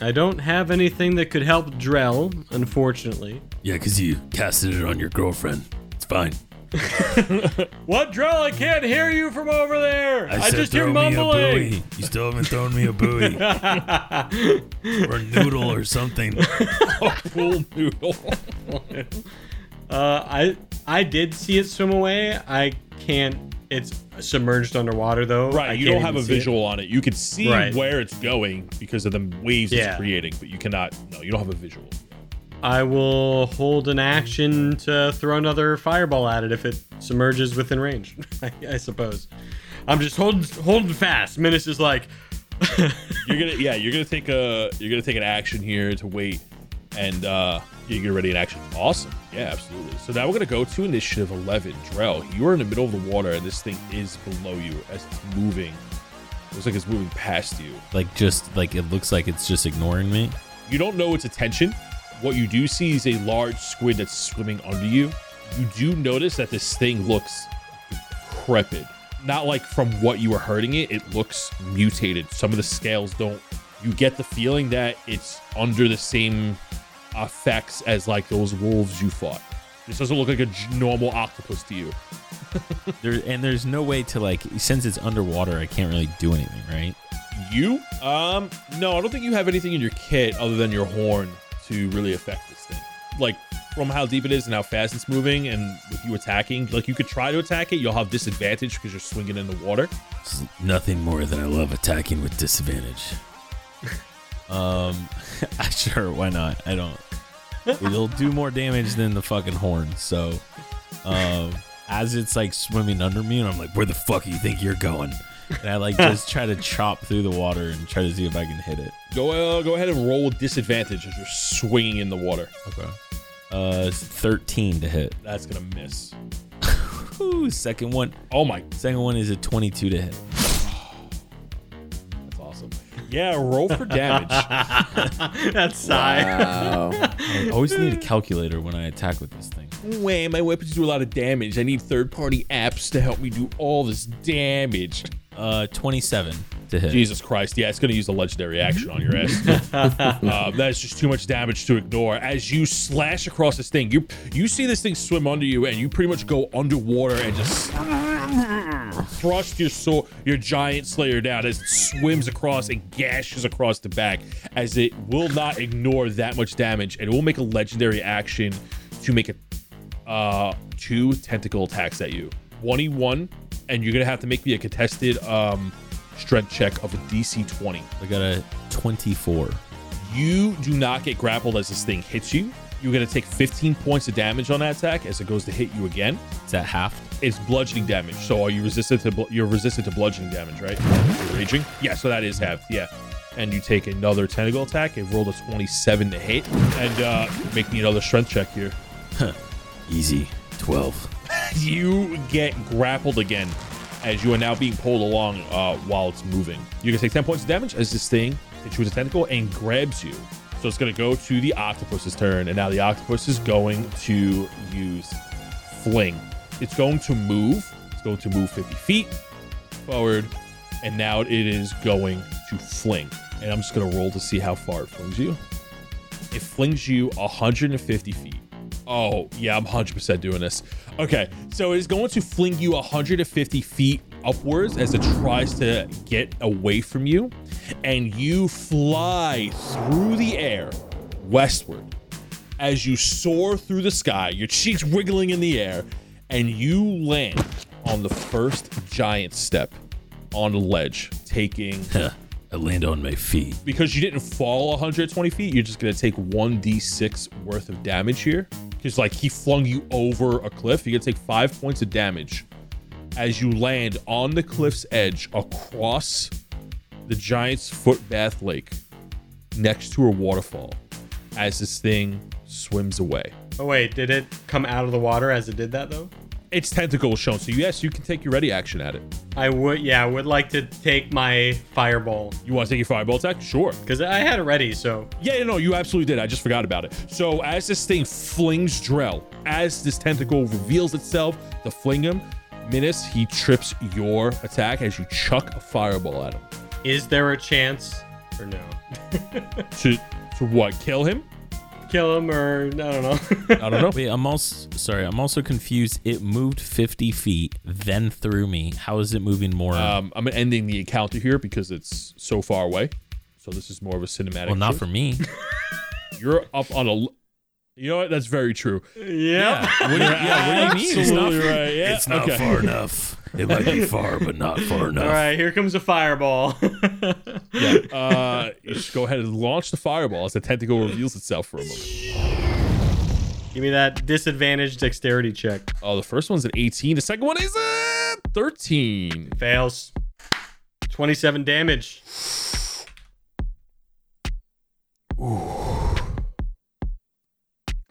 [SPEAKER 3] I don't have anything that could help Drell, unfortunately.
[SPEAKER 4] Yeah, because you casted it on your girlfriend. It's fine.
[SPEAKER 3] What, Drell? I can't hear you from over there. I,
[SPEAKER 4] said
[SPEAKER 3] just hear
[SPEAKER 4] throw me a
[SPEAKER 3] mumbling.
[SPEAKER 4] buoy. You still haven't thrown me a buoy. or a noodle or something.
[SPEAKER 1] A pool noodle.
[SPEAKER 3] Uh, I I did see it swim away. I can't. It's submerged underwater though. I
[SPEAKER 1] Right, you don't have a
[SPEAKER 3] see it.
[SPEAKER 1] visual on it. You can see
[SPEAKER 3] Right.
[SPEAKER 1] where it's going because of the waves
[SPEAKER 3] Yeah.
[SPEAKER 1] it's creating, but you cannot. No, you don't have a visual.
[SPEAKER 3] I will hold an action to throw another fireball at it if it submerges within range. I, I suppose. I'm just holding holding fast. Minas is like,
[SPEAKER 1] You're gonna, yeah, you're gonna take a, you're gonna take an action here to wait, And uh, you get ready in action. Awesome. Yeah, absolutely. So now we're gonna go to initiative 11. Drell, you are in the middle of the water, and this thing is below you as it's moving. Looks like it's moving past you.
[SPEAKER 4] Like just like it looks like it's just ignoring me.
[SPEAKER 1] You don't know its attention. What you do see is a large squid that's swimming under you. You do notice that this thing looks decrepit. Not like from what you were hurting it, it looks mutated. Some of the scales don't. You get the feeling that it's under the same effects as like those wolves you fought. This doesn't look like a normal octopus to you.
[SPEAKER 4] There and there's no way to like since it's underwater, I can't really do anything, right?
[SPEAKER 1] You? Um, no, I don't think you have anything in your kit other than your horn to really affect this thing. Like from how deep it is and how fast it's moving, and with you attacking, like you could try to attack it, you'll have disadvantage because you're swinging in the water.
[SPEAKER 4] It's nothing more than I love attacking with disadvantage. Um, sure, why not? I don't. It'll do more damage than the fucking horn. So, um, as it's like swimming under me, and I'm like, "Where the fuck do you think you're going?" And I like just try to chop through the water and try to see if I can hit it.
[SPEAKER 1] Go, uh, go ahead and roll with disadvantage as you're swinging in the water.
[SPEAKER 4] Okay. Uh, it's 13 to hit.
[SPEAKER 1] That's gonna miss.
[SPEAKER 4] Ooh, second one.
[SPEAKER 1] Oh my,
[SPEAKER 4] Second one is a 22 to hit.
[SPEAKER 1] That's awesome. Yeah, roll for damage.
[SPEAKER 3] That's sigh.
[SPEAKER 2] Wow.
[SPEAKER 4] I always need a calculator when I attack with this thing.
[SPEAKER 1] Wait, my weapons do a lot of damage. I need third-party apps to help me do all this damage.
[SPEAKER 4] Uh, 27 to hit.
[SPEAKER 1] Jesus Christ. Yeah, it's going to use a legendary action on your ass. uh, that is just too much damage to ignore. As you slash across this thing, you you see this thing swim under you, and you pretty much go underwater and just thrust your sword, your giant slayer down as it swims across and gashes across the back. As it will not ignore that much damage, and it will make a legendary action to make a uh, two tentacle attacks at you. 21, and you're gonna have to make me a contested um, strength check of a DC 20.
[SPEAKER 4] I got a 24.
[SPEAKER 1] You do not get grappled as this thing hits you. You're gonna take 15 points of damage on that attack as it goes to hit you again.
[SPEAKER 4] Is that half?
[SPEAKER 1] It's bludgeoning damage, so are you resistant to bl- you're resistant to bludgeoning damage, right? You're raging, yeah. So that is half, yeah. And you take another tentacle attack. It rolled a 27 to hit, and uh, make me another strength check here. Huh.
[SPEAKER 4] Easy. 12.
[SPEAKER 1] you get grappled again as you are now being pulled along uh, while it's moving. You're gonna take 10 points of damage as this thing hits you with a tentacle and grabs you. So it's gonna go to the octopus's turn, and now the octopus is going to use fling. It's going to move. It's going to move 50 feet forward, and now it is going to fling. And I'm just gonna roll to see how far it flings you. It flings you 150 feet. Oh, yeah, I'm 100% doing this. Okay, so it's going to fling you 150 feet upwards as it tries to get away from you. And you fly through the air westward as you soar through the sky, your cheeks wiggling in the air, and you land on the first giant step on the ledge, taking
[SPEAKER 4] I land on my feet.
[SPEAKER 1] because you didn't fall 120 feet, you're just gonna take 1d6 worth of damage here. Because like he flung you over a cliff, you're gonna take five points of damage as you land on the cliff's edge across the giant's foot bath lake next to a waterfall as this thing swims away.
[SPEAKER 3] Oh wait, did it come out of the water as it did that though?
[SPEAKER 1] Its tentacle shown, so yes, you can take your ready action at it.
[SPEAKER 3] I would, yeah, I would like to take my fireball
[SPEAKER 1] You want to take your fireball attack? Sure.
[SPEAKER 3] because I had it ready. So
[SPEAKER 1] Yeah, yeah, no, you absolutely did. I just forgot about it. So as this thing flings Drell, as this tentacle reveals itself to fling him, Minas, he trips your attack as you chuck a fireball at him.
[SPEAKER 3] is there a chance or no?
[SPEAKER 1] To to what? Kill him?
[SPEAKER 3] Kill him or I don't know.
[SPEAKER 1] I don't know.
[SPEAKER 4] Wait, I'm also sorry. I'm also confused. It moved 50 feet, then threw me. How is it moving more?
[SPEAKER 1] Um, I'm ending the encounter here because it's so far away. So this is more of a cinematic.
[SPEAKER 4] well, not
[SPEAKER 1] choice.
[SPEAKER 4] for me.
[SPEAKER 1] You're up on a. l- You know what? That's very true.
[SPEAKER 3] yeah.
[SPEAKER 4] What do you, yeah, what do you mean? It's not,
[SPEAKER 1] Absolutely right. Yeah.
[SPEAKER 4] it's not
[SPEAKER 1] okay.
[SPEAKER 4] far enough. It might be far, but not far enough.
[SPEAKER 3] All right, here comes a fireball.
[SPEAKER 1] Yeah. Uh, you should go ahead and launch the fireball as the tentacle reveals itself for a moment.
[SPEAKER 3] Give me that disadvantage dexterity check.
[SPEAKER 1] Oh, the first one's an 18. The second one is a 13.
[SPEAKER 3] Fails. 27 damage.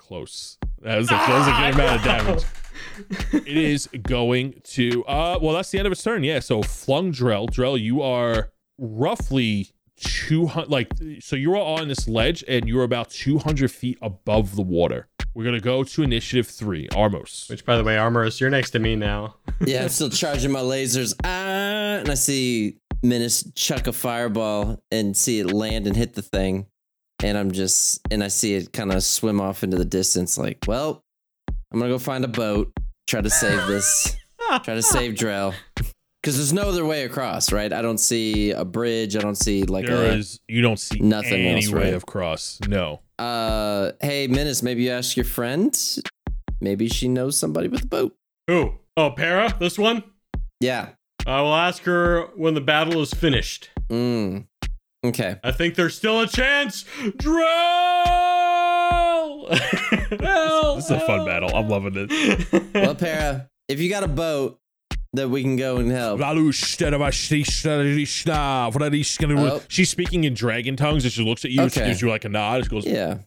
[SPEAKER 1] Close. That was a, that was a good amount of damage. It is going to uh well that's the end of its turn. Yeah, so flung Drell. Drell, you are roughly 200 like so you are all on this ledge and you're about 200 feet above the water. We're gonna go to initiative three, Armos.
[SPEAKER 3] Which, by the way, Armoros, you're next to me now.
[SPEAKER 2] Yeah, I'm still charging my lasers. Ah, and I see Minas chuck a fireball and see it land and hit the thing. And I'm just, and I see it kind of swim off into the distance. Like, well, I'm gonna go find a boat, try to save this, try to save Drell. Because there's no other way across, right? I don't see a bridge. I don't see like
[SPEAKER 1] There
[SPEAKER 2] a.
[SPEAKER 1] is you don't see
[SPEAKER 2] Nothing
[SPEAKER 1] any
[SPEAKER 2] else,
[SPEAKER 1] way
[SPEAKER 2] right?
[SPEAKER 1] of cross. No.
[SPEAKER 2] Uh, hey, Minas, maybe you ask your friend. Maybe she knows somebody with a boat.
[SPEAKER 3] Who? Oh, Para, this one?
[SPEAKER 2] Yeah.
[SPEAKER 3] I will ask her when the battle is finished.
[SPEAKER 2] Mm. Okay.
[SPEAKER 3] I think there's still a chance. Drell!
[SPEAKER 1] This is a fun battle. I'm loving it.
[SPEAKER 2] Well, Para, if you got a boat that we can go and help. Oh.
[SPEAKER 1] She's speaking in dragon tongues and she looks at you and she
[SPEAKER 2] Okay.
[SPEAKER 1] gives you like a nod. She goes,
[SPEAKER 2] Yeah.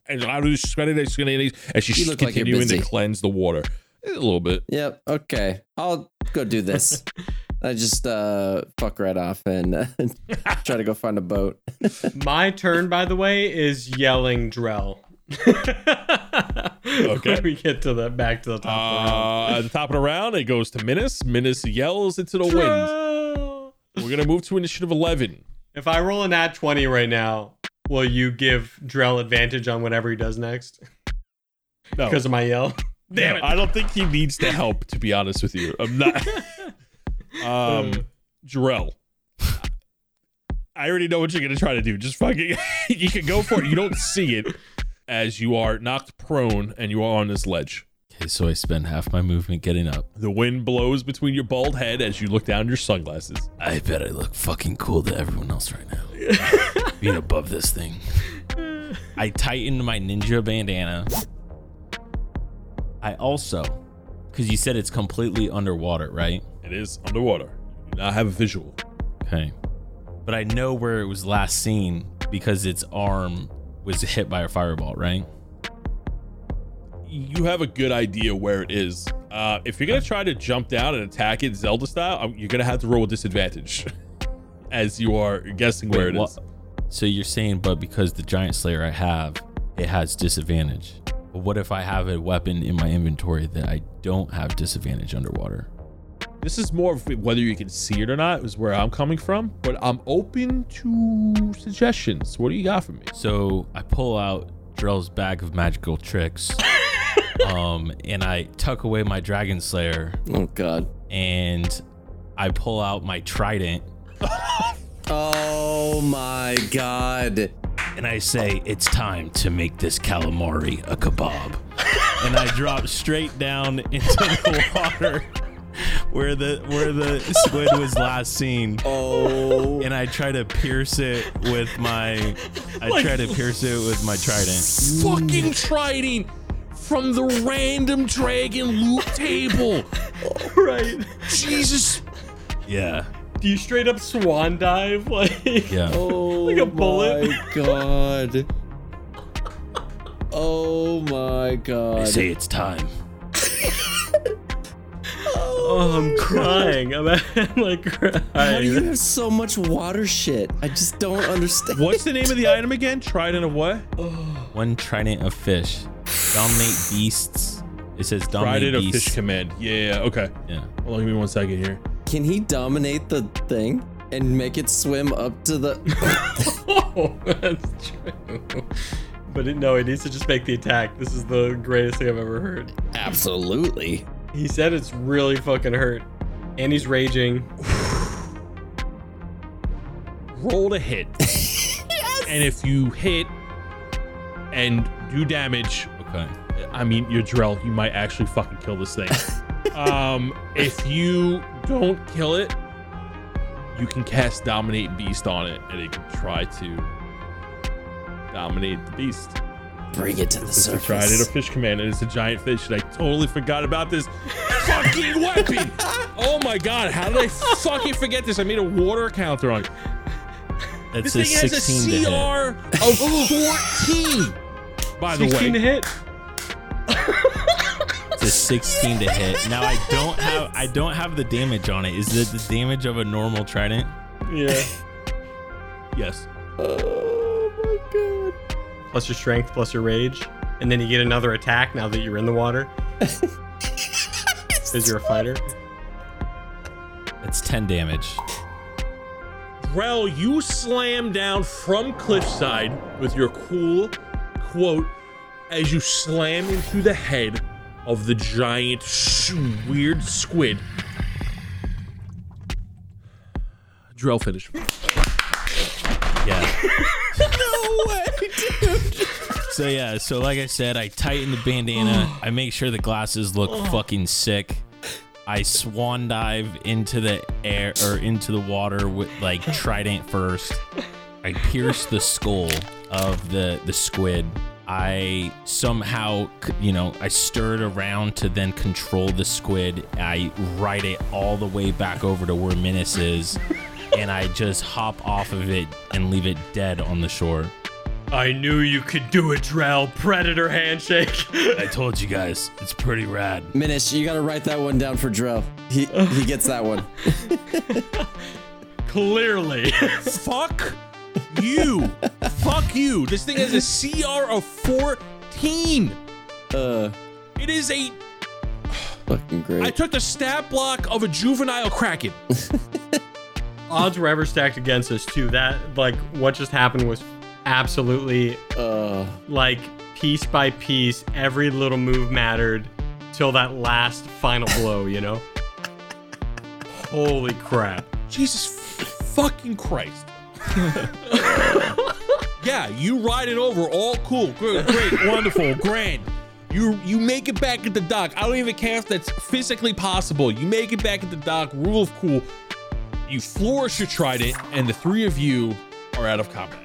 [SPEAKER 1] and she's
[SPEAKER 2] You look like you're
[SPEAKER 1] continuing to
[SPEAKER 2] busy.
[SPEAKER 1] cleanse the water. A little bit.
[SPEAKER 2] Yep. Okay. I'll go do this. I just uh fuck right off and uh, try to go find a boat.
[SPEAKER 3] My turn, by the way, is yelling Drell.
[SPEAKER 1] Okay.
[SPEAKER 3] When we get to the back to the top
[SPEAKER 1] Uh, of the round. at the top of the round, it goes to Minas. Minas yells into the
[SPEAKER 3] of the
[SPEAKER 1] wind. We're gonna move to initiative eleven.
[SPEAKER 3] If I roll an at 20 right now, will you give Drell advantage on whatever he does next?
[SPEAKER 1] No,
[SPEAKER 3] Because of my yell? Damn it.
[SPEAKER 1] I don't think he needs the help. To be honest with you, I'm not. Um, Drell. I already know what you're gonna try to do. Just fucking, you can go for it. You don't see it as you are knocked prone and you are on this ledge.
[SPEAKER 4] Okay, so I spend half my movement getting up.
[SPEAKER 1] The wind blows between your bald head as you look down your sunglasses.
[SPEAKER 4] I bet I look fucking cool to everyone else right now. Being above this thing. I tightened my ninja bandana. I also, because you said it's completely underwater, right?
[SPEAKER 1] It is underwater. You do not have a visual.
[SPEAKER 4] Okay. But I know where it was last seen because its arm was hit by a fireball, right?
[SPEAKER 1] You have a good idea where it is. Uh, if you're gonna try to jump down and attack it Zelda style, you're gonna have to roll a disadvantage, as you are guessing where it
[SPEAKER 4] Wait,
[SPEAKER 1] is.
[SPEAKER 4] So you're saying, but because the giant slayer I have, it has disadvantage. But what if I have a weapon in my inventory that I don't have disadvantage underwater?
[SPEAKER 1] This is more of whether you can see it or not is where I'm coming from, but I'm open to suggestions. What do you got for me?
[SPEAKER 4] So I pull out Drell's bag of magical tricks, um, and I tuck away my dragon slayer,
[SPEAKER 2] Oh God.
[SPEAKER 4] and I pull out my trident,
[SPEAKER 2] Oh my God.
[SPEAKER 4] and I say, "It's time to make this calamari a kebab." and I drop straight down into the water where the where the squid was last seen.
[SPEAKER 2] Oh.
[SPEAKER 4] And I try to pierce it with my I try to pierce it with my trident.
[SPEAKER 1] Fucking trident from the random dragon loot table.
[SPEAKER 3] right.
[SPEAKER 1] Jesus.
[SPEAKER 4] Yeah.
[SPEAKER 3] Do you straight up swan dive? Like,
[SPEAKER 4] Yeah.
[SPEAKER 2] Oh
[SPEAKER 3] Like a oh bullet.
[SPEAKER 2] my God. Oh my
[SPEAKER 4] I
[SPEAKER 2] God.
[SPEAKER 4] say it's time.
[SPEAKER 3] Oh, I'm crying. I'm, I'm like crying.
[SPEAKER 2] How do you
[SPEAKER 3] crying.
[SPEAKER 2] have so much water shit? I just don't understand.
[SPEAKER 1] What's the name of the item again? Trident of what? Oh.
[SPEAKER 4] One trident of fish. Dominate beasts. It says dominate
[SPEAKER 1] Trident of
[SPEAKER 4] beasts.
[SPEAKER 1] fish command. Yeah, yeah, okay.
[SPEAKER 4] yeah.
[SPEAKER 1] Hold on, give me one second here.
[SPEAKER 2] Can he dominate the thing and make it swim up to the?
[SPEAKER 3] oh, that's true. But it, no, he needs to just make the attack. This is the greatest thing I've ever heard.
[SPEAKER 2] Absolutely.
[SPEAKER 3] He said it's really fucking hurt. And he's raging.
[SPEAKER 1] Roll to hit. And if you hit and do damage,
[SPEAKER 4] Okay.
[SPEAKER 1] I mean, you're Drell. You might actually fucking kill this thing. um, if you don't kill it, you can cast Dominate Beast on it, and it can try to dominate the beast.
[SPEAKER 2] Bring it to the
[SPEAKER 1] It's a Trident
[SPEAKER 2] surface.
[SPEAKER 1] of Fish Command, and it's a giant fish, and I totally forgot about this fucking weapon. Oh my god, how did I fucking forget this? I made a water counter on it.
[SPEAKER 4] That's
[SPEAKER 1] This
[SPEAKER 4] a
[SPEAKER 1] thing has a
[SPEAKER 4] 16 to hit.
[SPEAKER 1] CR of 14. By the
[SPEAKER 3] 16 to hit.
[SPEAKER 4] It's a 16 to hit. Now I don't have I don't have the damage on it. Is it the damage of a normal trident?
[SPEAKER 3] Yeah.
[SPEAKER 1] Yes.
[SPEAKER 2] Oh my god.
[SPEAKER 3] Plus your strength, plus your rage, and then you get another attack now that you're in the water. Because you're a fighter.
[SPEAKER 4] It's 10 damage.
[SPEAKER 1] Drell, you slam down from cliffside with your cool quote as you slam into the head of the giant weird squid. Drell finish.
[SPEAKER 4] Yeah. way, dude. So yeah, so like I said, I tighten the bandana. I make sure the glasses look oh. fucking sick. I swan dive into the air or into the water with like trident first. I pierce the skull of the the squid. I somehow, you know, I stir it around to then control the squid. I ride it all the way back over to where Minas is, and I just hop off of it and leave it dead on the shore.
[SPEAKER 3] I knew you could do it, Drell. Predator handshake.
[SPEAKER 4] I told you guys, it's pretty rad.
[SPEAKER 2] Minish, you gotta write that one down for Drell. He he gets that one.
[SPEAKER 3] Clearly.
[SPEAKER 1] Fuck you. Fuck you. This thing has a CR of 14.
[SPEAKER 2] Uh
[SPEAKER 1] It is a.
[SPEAKER 2] fucking great.
[SPEAKER 1] I took the stat block of a juvenile kraken.
[SPEAKER 3] Odds were ever stacked against us, too. That, like, what just happened was absolutely,
[SPEAKER 2] Uh
[SPEAKER 3] like, piece by piece, every little move mattered till that last final blow, you know? Holy crap.
[SPEAKER 1] Jesus f- fucking Christ. yeah, you ride it over, all cool, good, great, wonderful, grand. You you make it back at the dock. I don't even care if that's physically possible. You make it back at the dock, rule of cool. You flourish your trident, and the three of you are out of combat.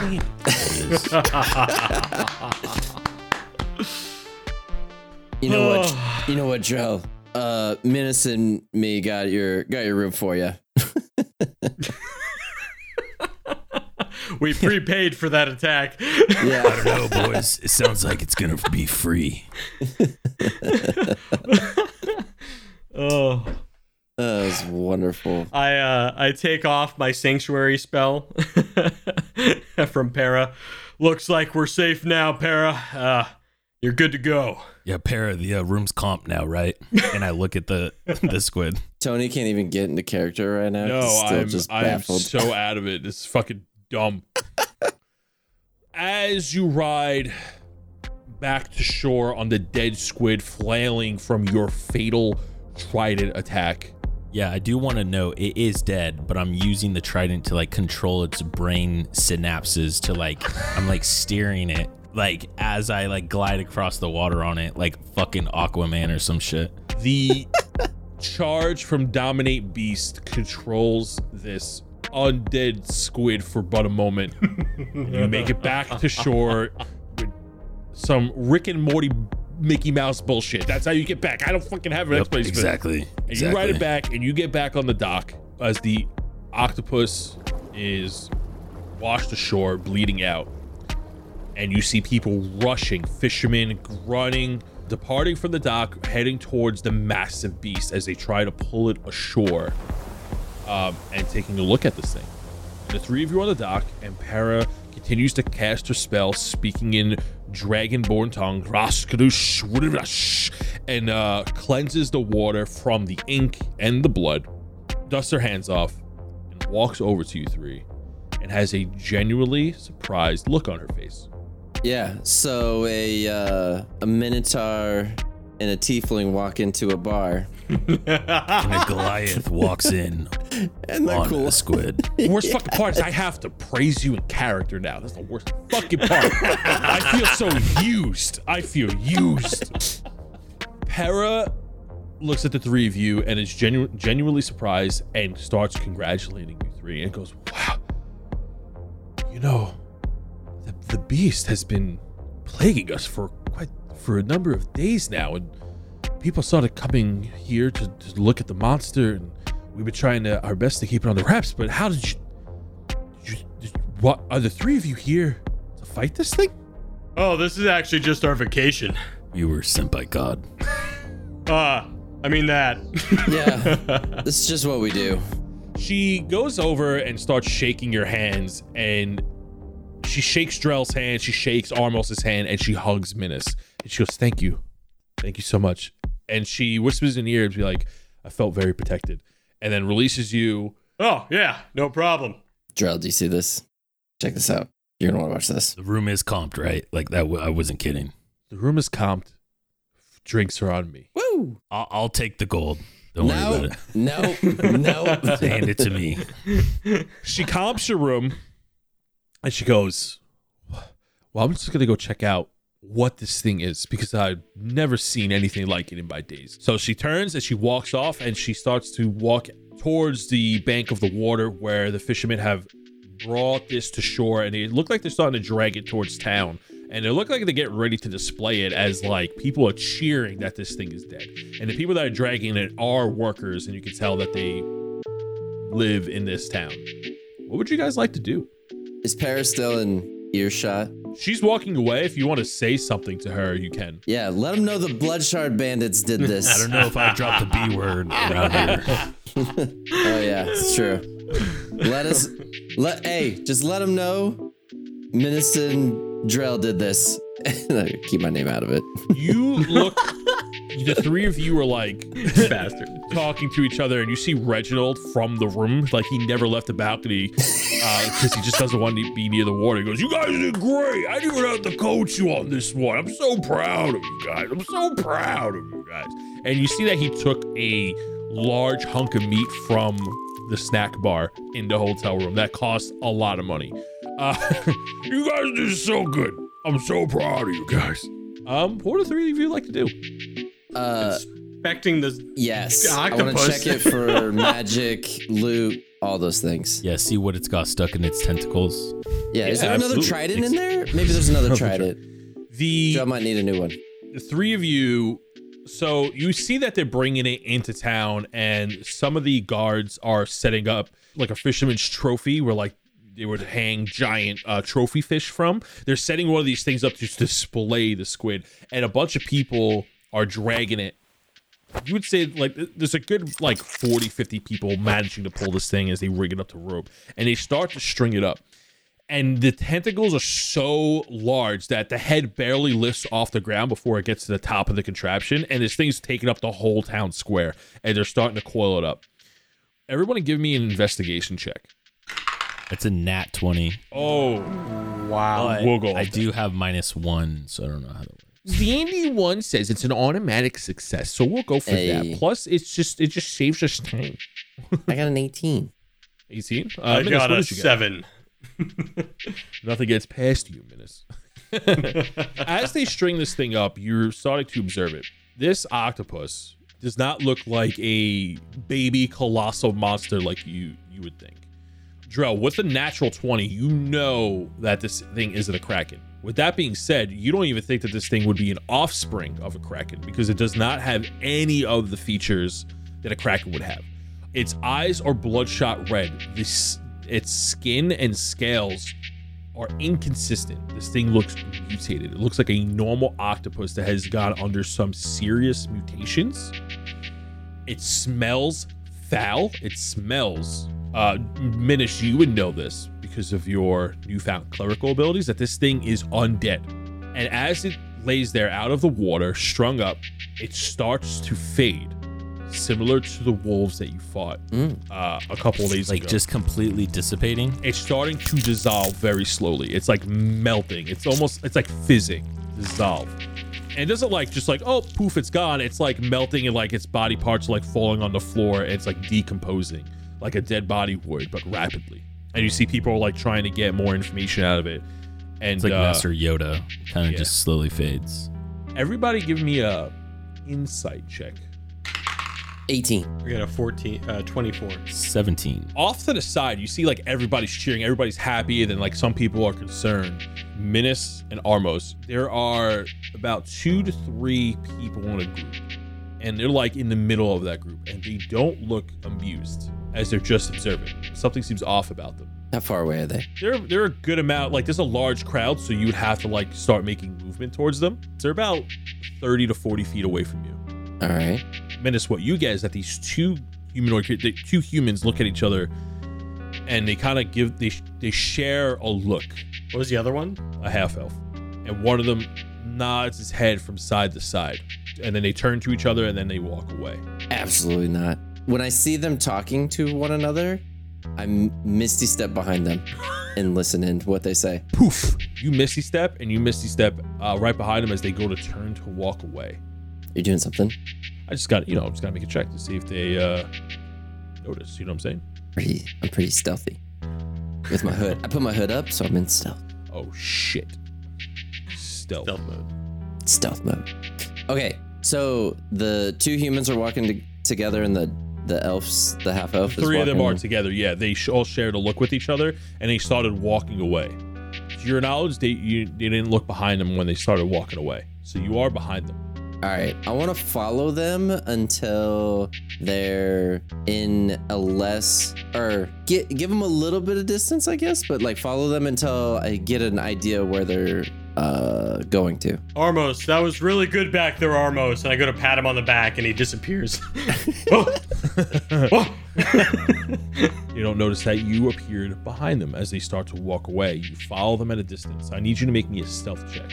[SPEAKER 2] you know what you know what, Drell? Uh Minas and me got your got your room for you.
[SPEAKER 3] We prepaid for that attack.
[SPEAKER 2] Yeah.
[SPEAKER 4] I don't know, boys, it sounds like it's gonna be free.
[SPEAKER 3] oh.
[SPEAKER 2] That was wonderful.
[SPEAKER 3] I uh I take off my sanctuary spell from Para. Looks like we're safe now, Para. Uh you're good to go.
[SPEAKER 4] Yeah, Para, the uh, room's comp now, right? And I look at the the squid.
[SPEAKER 2] Tony can't even get into character right now.
[SPEAKER 1] No,
[SPEAKER 2] still
[SPEAKER 1] I'm
[SPEAKER 2] just
[SPEAKER 1] I'm so out of it. It's fucking dumb. As you ride back to shore on the dead squid flailing from your fatal trident attack,
[SPEAKER 4] Yeah, I do want to know it is dead, but I'm using the trident to like control its brain synapses to like I'm like steering it like as I like glide across the water on it like fucking Aquaman or some shit.
[SPEAKER 1] the charge from Dominate Beast controls this undead squid for but a moment. you make it back to shore with some Rick and Morty Mickey Mouse bullshit. That's how you get back. I don't fucking have an
[SPEAKER 4] Yep,
[SPEAKER 1] explanation.
[SPEAKER 4] exactly.
[SPEAKER 1] And you ride it back and you get back on the dock as the octopus is washed ashore, bleeding out. And you see people rushing, fishermen grunting, departing from the dock, heading towards the massive beast as they try to pull it ashore um, and taking a look at this thing. The three of you on the dock, and Para continues to cast her spell, speaking in dragonborn tongue, "Raskadush, and uh, cleanses the water from the ink and the blood, dusts her hands off, and walks over to you three, and has a genuinely surprised look on her face.
[SPEAKER 2] Yeah. So a uh, a minotaur and a tiefling walk into a bar,
[SPEAKER 4] And a Goliath walks in
[SPEAKER 2] and they're
[SPEAKER 4] on
[SPEAKER 2] cool.
[SPEAKER 4] a squid.
[SPEAKER 1] The worst fucking part is I have to praise you in character now. That's the worst fucking part. I feel so used. I feel used. Para looks at the three of you and is genu- genuinely surprised and starts congratulating you three and goes, "Wow, you know, the, the beast has been plaguing us for quite for a number of days now, and people started coming here to, to look at the monster, and we've been trying to, our best to keep it on the wraps. But how did you? Did you did, what are the three of you here to fight this thing?
[SPEAKER 3] Oh, this is actually just our vacation.
[SPEAKER 4] You were sent by God.
[SPEAKER 3] Ah, I mean that.
[SPEAKER 2] Yeah, this is just what we do.
[SPEAKER 1] She goes over and starts shaking your hands, and she shakes Drell's hand, she shakes Armos's hand, and she hugs Minas. And she goes, "Thank you, thank you so much." And she whispers in your ear, to be like, "I felt very protected," and then releases you.
[SPEAKER 3] oh, yeah, no problem.
[SPEAKER 2] Drell, do you see this? Check this out. You're gonna want to watch this.
[SPEAKER 4] The room is comped, right? Like that. W- I wasn't kidding.
[SPEAKER 1] The room is comped. Drinks are on me.
[SPEAKER 2] Woo!
[SPEAKER 4] I'll, I'll take the gold. Don't worry
[SPEAKER 2] No,
[SPEAKER 4] about
[SPEAKER 2] no, no.
[SPEAKER 4] Hand it to me.
[SPEAKER 1] She comps your room, and she goes, "Well, I'm just gonna go check out." What this thing is because I've never seen anything like it in my days. So she turns and she walks off and she starts to walk towards the bank of the water where the fishermen have brought this to shore and it looked like they're starting to drag it towards town. And it looked like they get ready to display it as like people are cheering that this thing is dead. And the people that are dragging it are workers and you can tell that they live in this town. What would you guys like to do?
[SPEAKER 2] Is Paris still in earshot?
[SPEAKER 1] she's walking away if you want to say something to her you can
[SPEAKER 2] Yeah, let them know the Bloodshard Bandits did this.
[SPEAKER 4] I don't know if I dropped the B word around here.
[SPEAKER 2] Oh yeah, it's true. Let us let hey, just let them know Ministon Drell did this. Keep my name out of it.
[SPEAKER 1] you look the three of you are like
[SPEAKER 3] Bastard.
[SPEAKER 1] Talking to each other and you see reginald from the room like he never left the balcony because he just doesn't want to be near the water. He goes you guys did great. I didn't even have to coach you on this one. I'm so proud of you guys. I'm so proud of you guys. And you see that he took a large hunk of meat from the snack bar in the hotel room. That cost a lot of money. Uh, you guys did so good. I'm so proud of you guys. Um what do three of you like to do?
[SPEAKER 2] Uh
[SPEAKER 3] Expecting this.
[SPEAKER 2] yes. I want to check it for magic, loot, all those things.
[SPEAKER 4] Yeah, see what it's got stuck in its tentacles.
[SPEAKER 2] Yeah, is
[SPEAKER 1] Yeah,
[SPEAKER 2] there another trident in there? Maybe there's another trident.
[SPEAKER 1] the
[SPEAKER 2] Joe might need a new one.
[SPEAKER 1] the three of you so you see that they're bringing it into town and some of the guards are setting up like a fisherman's trophy where like they would hang giant uh, trophy fish from they're setting one of these things up to display the squid and a bunch of people are dragging it you would say like there's a good like 40 50 people managing to pull this thing as they rig it up to rope and they start to string it up and the tentacles are so large that the head barely lifts off the ground before it gets to the top of the contraption and this thing's taking up the whole town square and they're starting to coil it up everyone give me an investigation check
[SPEAKER 4] It's a nat 20.
[SPEAKER 1] oh
[SPEAKER 3] Wow.
[SPEAKER 1] We'll go
[SPEAKER 4] I do have minus one, so I don't know how that works.
[SPEAKER 1] the one says it's an automatic success so we'll go for
[SPEAKER 2] Hey.
[SPEAKER 1] that plus it's just it just saves us time
[SPEAKER 2] I got an 18.
[SPEAKER 1] 18 uh,
[SPEAKER 3] I
[SPEAKER 1] Minas,
[SPEAKER 3] got a
[SPEAKER 1] did you
[SPEAKER 3] seven.
[SPEAKER 1] Nothing gets past you, Minas. As they string this thing up, you're starting to observe it. This octopus does not look like a baby colossal monster like you you would think. Drell, with a natural 20, you know that this thing isn't a kraken. With that being said, you don't even think that this thing would be an offspring of a kraken because it does not have any of the features that a kraken would have. Its eyes are bloodshot red. This its skin and scales are inconsistent. This thing looks mutated. It looks like a normal octopus that has gone under some serious mutations. It smells foul. It smells. Uh, Minish, you would know this because of your newfound clerical abilities that this thing is undead. And as it lays there out of the water, strung up, it starts to fade, similar to the wolves that you fought uh, a couple of days
[SPEAKER 4] Like
[SPEAKER 1] ago Like
[SPEAKER 4] just completely dissipating.
[SPEAKER 1] it's starting to dissolve very slowly. It's like melting. It's almost it's like fizzing, dissolve. And it doesn't like just like oh poof it's gone. It's like melting and like its body parts are like falling on the floor. It's like decomposing like a dead body would, but rapidly. And you see people like trying to get more information out of it. And
[SPEAKER 4] It's like
[SPEAKER 1] uh,
[SPEAKER 4] Master Yoda, kind of
[SPEAKER 1] yeah.
[SPEAKER 4] just slowly fades.
[SPEAKER 1] everybody give me a insight check.
[SPEAKER 2] 18.
[SPEAKER 3] We got a 14, uh, 24.
[SPEAKER 4] 17.
[SPEAKER 1] off to the side, you see like everybody's cheering, everybody's happy, and then like some people are concerned. Minas and Armos, there are about two to three people in a group, and they're like in the middle of that group, and they don't look amused. As they're just observing. Something seems off about them.
[SPEAKER 2] How far away are they?
[SPEAKER 1] They're they're a good amount. Like there's a large crowd, so you would have to like start making movement towards them. They're about thirty to forty feet away from you.
[SPEAKER 2] All right.
[SPEAKER 1] Minas, what you get is that these two humanoid, the two humans look at each other, and they kind of give they they share a look,
[SPEAKER 3] What was the other one?
[SPEAKER 1] a half elf, and one of them nods his head from side to side, and then they turn to each other and then they walk away.
[SPEAKER 2] Absolutely not. When I see them talking to one another, I misty step behind them and listen in to what they say.
[SPEAKER 1] Poof! You misty step and you misty step uh, right behind them as they go to turn to walk away.
[SPEAKER 2] You're doing something
[SPEAKER 1] I just got you know I'm just gotta make a check to see if they uh notice. You know what I'm saying?
[SPEAKER 2] pretty. I'm pretty stealthy with my hood. I put my hood up, so I'm in stealth
[SPEAKER 1] Oh shit! Stealth.
[SPEAKER 3] Stealth mode.
[SPEAKER 2] stealth mode. Okay, so the two humans are walking to- together, in the the elves, the half elf,
[SPEAKER 1] Three of them are together. Yeah, they all shared a look with each other, and they started walking away. To your knowledge, they you they didn't look behind them when they started walking away. So you are behind them.
[SPEAKER 2] All right, I want to follow them until they're in a less or get give them a little bit of distance, I guess, but like follow them until I get an idea where they're uh going to.
[SPEAKER 3] Armos, that was really good back there, Armos. And I go to pat him on the back and he disappears. oh. Oh.
[SPEAKER 1] You don't notice that you appeared behind them as they start to walk away. You follow them at a distance. I need you to make me a stealth check.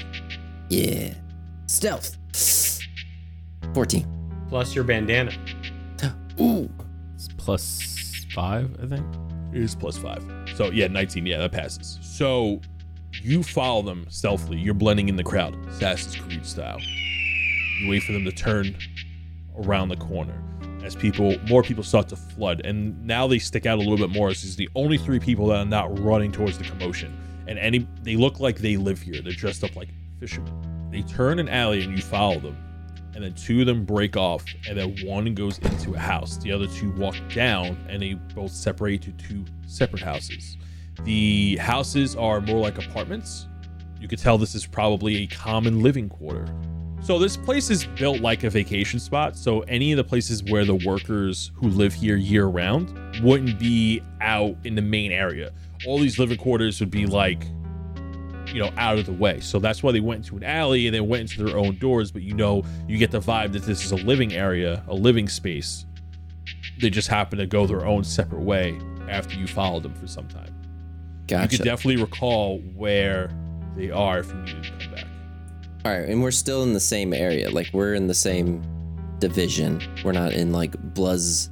[SPEAKER 2] Yeah. Stealth. 14.
[SPEAKER 3] Plus your bandana.
[SPEAKER 2] Ooh.
[SPEAKER 4] It's plus five, I think.
[SPEAKER 1] It is plus five. So yeah, 19. Yeah, that passes. So you follow them stealthily. You're blending in the crowd, Assassin's Creed style. You wait for them to turn around the corner as people, more people start to flood, and now they stick out a little bit more. As these the only three people that are not running towards the commotion, and any they look like they live here. They're dressed up like fishermen. They turn an alley, and you follow them. And then two of them break off, and then one goes into a house. The other two walk down, and they both separate to two separate houses. The houses are more like apartments. You could tell this is probably a common living quarter. So this place is built like a vacation spot. So any of the places where the workers who live here year round wouldn't be out in the main area. All these living quarters would be like, you know, out of the way. So that's why they went into an alley and they went into their own doors. But you know, you get the vibe that this is a living area, a living space. They just happen to go their own separate way after you followed them for some time. You could definitely recall where they are if you needed to come back.
[SPEAKER 2] All right, and we're still in the same area. Like we're in the same division. We're not in like Bluzz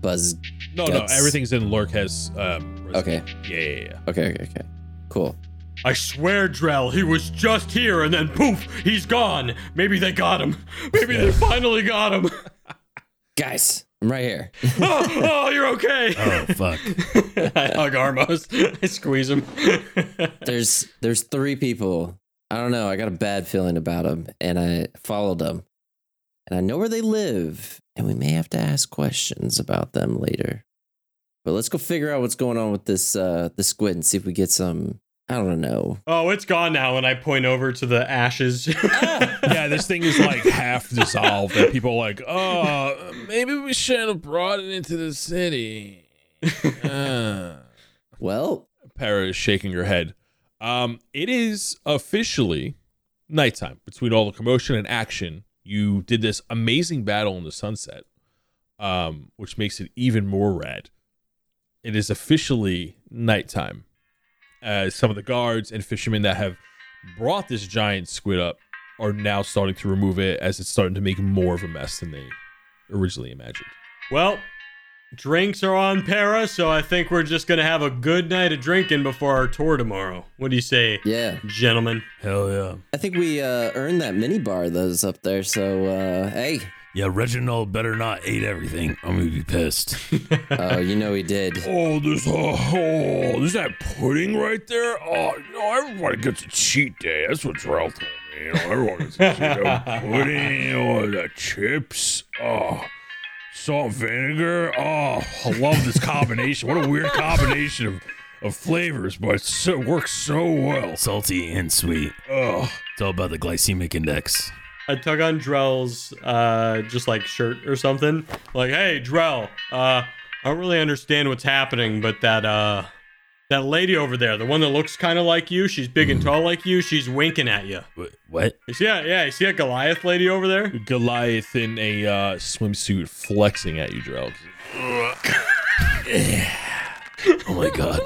[SPEAKER 2] Buzz.
[SPEAKER 1] No,
[SPEAKER 2] That's-
[SPEAKER 1] no, everything's in Lurk's. Um.
[SPEAKER 2] Okay.
[SPEAKER 1] Yeah, yeah, yeah.
[SPEAKER 2] Okay, okay, okay. Cool.
[SPEAKER 3] I swear, Drell, he was just here and then poof, he's gone. Maybe they got him. Maybe they finally got him.
[SPEAKER 2] Guys, I'm right here.
[SPEAKER 3] oh, oh, you're okay.
[SPEAKER 4] Oh fuck!
[SPEAKER 3] I hug Armos. I squeeze him.
[SPEAKER 2] there's there's three people. I don't know. I got a bad feeling about them, and I followed them, and I know where they live, and we may have to ask questions about them later. But let's go figure out what's going on with this uh the squid and see if we get some. I don't know.
[SPEAKER 3] oh, it's gone now. And I point over to the ashes.
[SPEAKER 1] yeah, this thing is like half dissolved, and people are like, "Oh, maybe we shouldn't have brought it into the city." Uh.
[SPEAKER 2] Well,
[SPEAKER 1] Para is shaking her head. Um, it is officially nighttime. Between all the commotion and action, you did this amazing battle in the sunset, um, which makes it even more rad. It is officially nighttime. As some of the guards and fishermen that have brought this giant squid up are now starting to remove it as it's starting to make more of a mess than they originally imagined.
[SPEAKER 3] well, drinks are on Para, so I think we're just going to have a good night of drinking before our tour tomorrow. What do you say,
[SPEAKER 2] yeah.
[SPEAKER 3] gentlemen?
[SPEAKER 4] Hell yeah!
[SPEAKER 2] I think we uh, earned that mini bar that's up there. So uh, hey,
[SPEAKER 4] Yeah, Reginald better not eat everything. I'm gonna be pissed.
[SPEAKER 2] oh, you know he did.
[SPEAKER 1] Oh, there's oh, oh, there's that pudding right there. Oh, you know, everybody gets a cheat day. That's what Terrell told me. You know, everyone gets a cheat day. pudding, oh, the chips, oh, salt and vinegar. Oh, I love this combination. What a weird combination of, of flavors, but it's so, it works so well.
[SPEAKER 4] Salty and sweet.
[SPEAKER 1] Oh,
[SPEAKER 4] It's all about the glycemic index.
[SPEAKER 3] I tug on Drell's uh, just like shirt or something. Like, hey, Drell, uh, I don't really understand what's happening, but that uh that lady over there, the one that looks kind of like you, she's big and tall like you, she's winking at you.
[SPEAKER 4] Wh- What?
[SPEAKER 3] You see that? Yeah, you see that Goliath lady over there?
[SPEAKER 1] Goliath in a uh, swimsuit flexing at you, Drell.
[SPEAKER 4] Oh my god.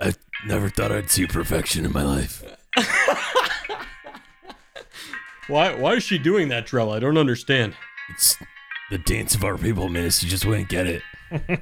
[SPEAKER 4] I never thought I'd see perfection in my life.
[SPEAKER 3] Why why is she doing that, Drell? I don't understand.
[SPEAKER 4] It's the dance of our people, Miss. You just wouldn't get it.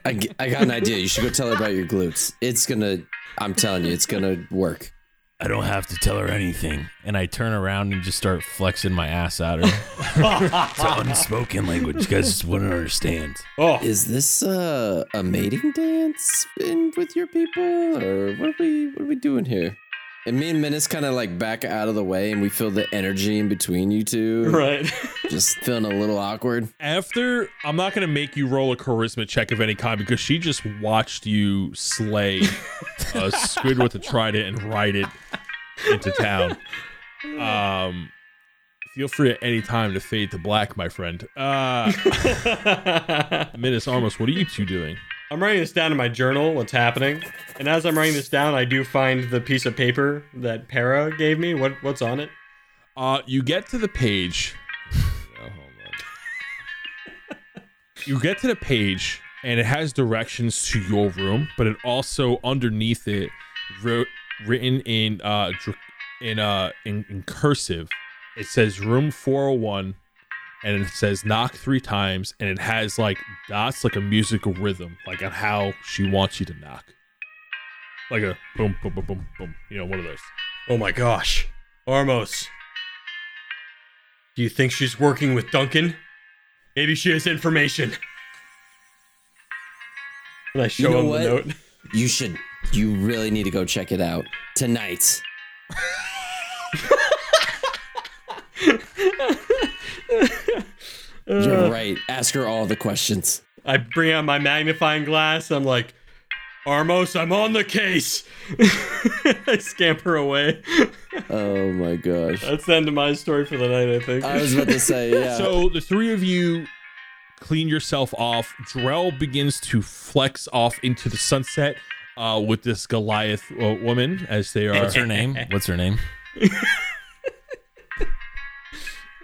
[SPEAKER 2] I got an idea. You should go tell her about your glutes. It's gonna. I'm telling you, it's gonna work.
[SPEAKER 4] I don't have to tell her anything. And I turn around and just start flexing my ass at her. it's unspoken language. You guys just wouldn't understand.
[SPEAKER 3] Oh,
[SPEAKER 2] Is this uh, a mating dance in with your people, or what are we what are we doing here? And me and Minas kind of like back out of the way, and we feel the energy in between you two.
[SPEAKER 3] right.
[SPEAKER 2] Just feeling a little awkward.
[SPEAKER 1] After, I'm not going to make you roll a charisma check of any kind because she just watched you slay a squid with a trident and ride it into town. Um, feel free at any time to fade to black, my friend. Uh, Minas Armos, what are you two doing?
[SPEAKER 3] I'm writing this down in my journal, what's happening. And as I'm writing this down, I do find the piece of paper that Para gave me. What what's on it?
[SPEAKER 1] Uh, you get to the page. Oh, you get to the page, and it has directions to your room, but it also underneath it, wrote written in uh in uh in, in cursive, it says room 401, and it says knock three times, and it has like dots like a musical rhythm, like on how she wants you to knock, like a boom boom boom boom boom, you know, one of those.
[SPEAKER 3] Oh my gosh. Armos. Do you think she's working with Duncan? Maybe she has information. And I show
[SPEAKER 2] know
[SPEAKER 3] him
[SPEAKER 2] what?
[SPEAKER 3] the note.
[SPEAKER 2] You should. You really need to go check it out tonight. You're right. Ask her all the questions.
[SPEAKER 3] I bring out my magnifying glass. I'm like, Armos, I'm on the case. I scamper away.
[SPEAKER 2] Oh my gosh.
[SPEAKER 3] That's the end of my story for the night, I think.
[SPEAKER 2] I was about to say, yeah.
[SPEAKER 1] So the three of you clean yourself off. Drell begins to flex off into the sunset uh, with this Goliath uh, woman as they are.
[SPEAKER 4] What's her name? What's her name?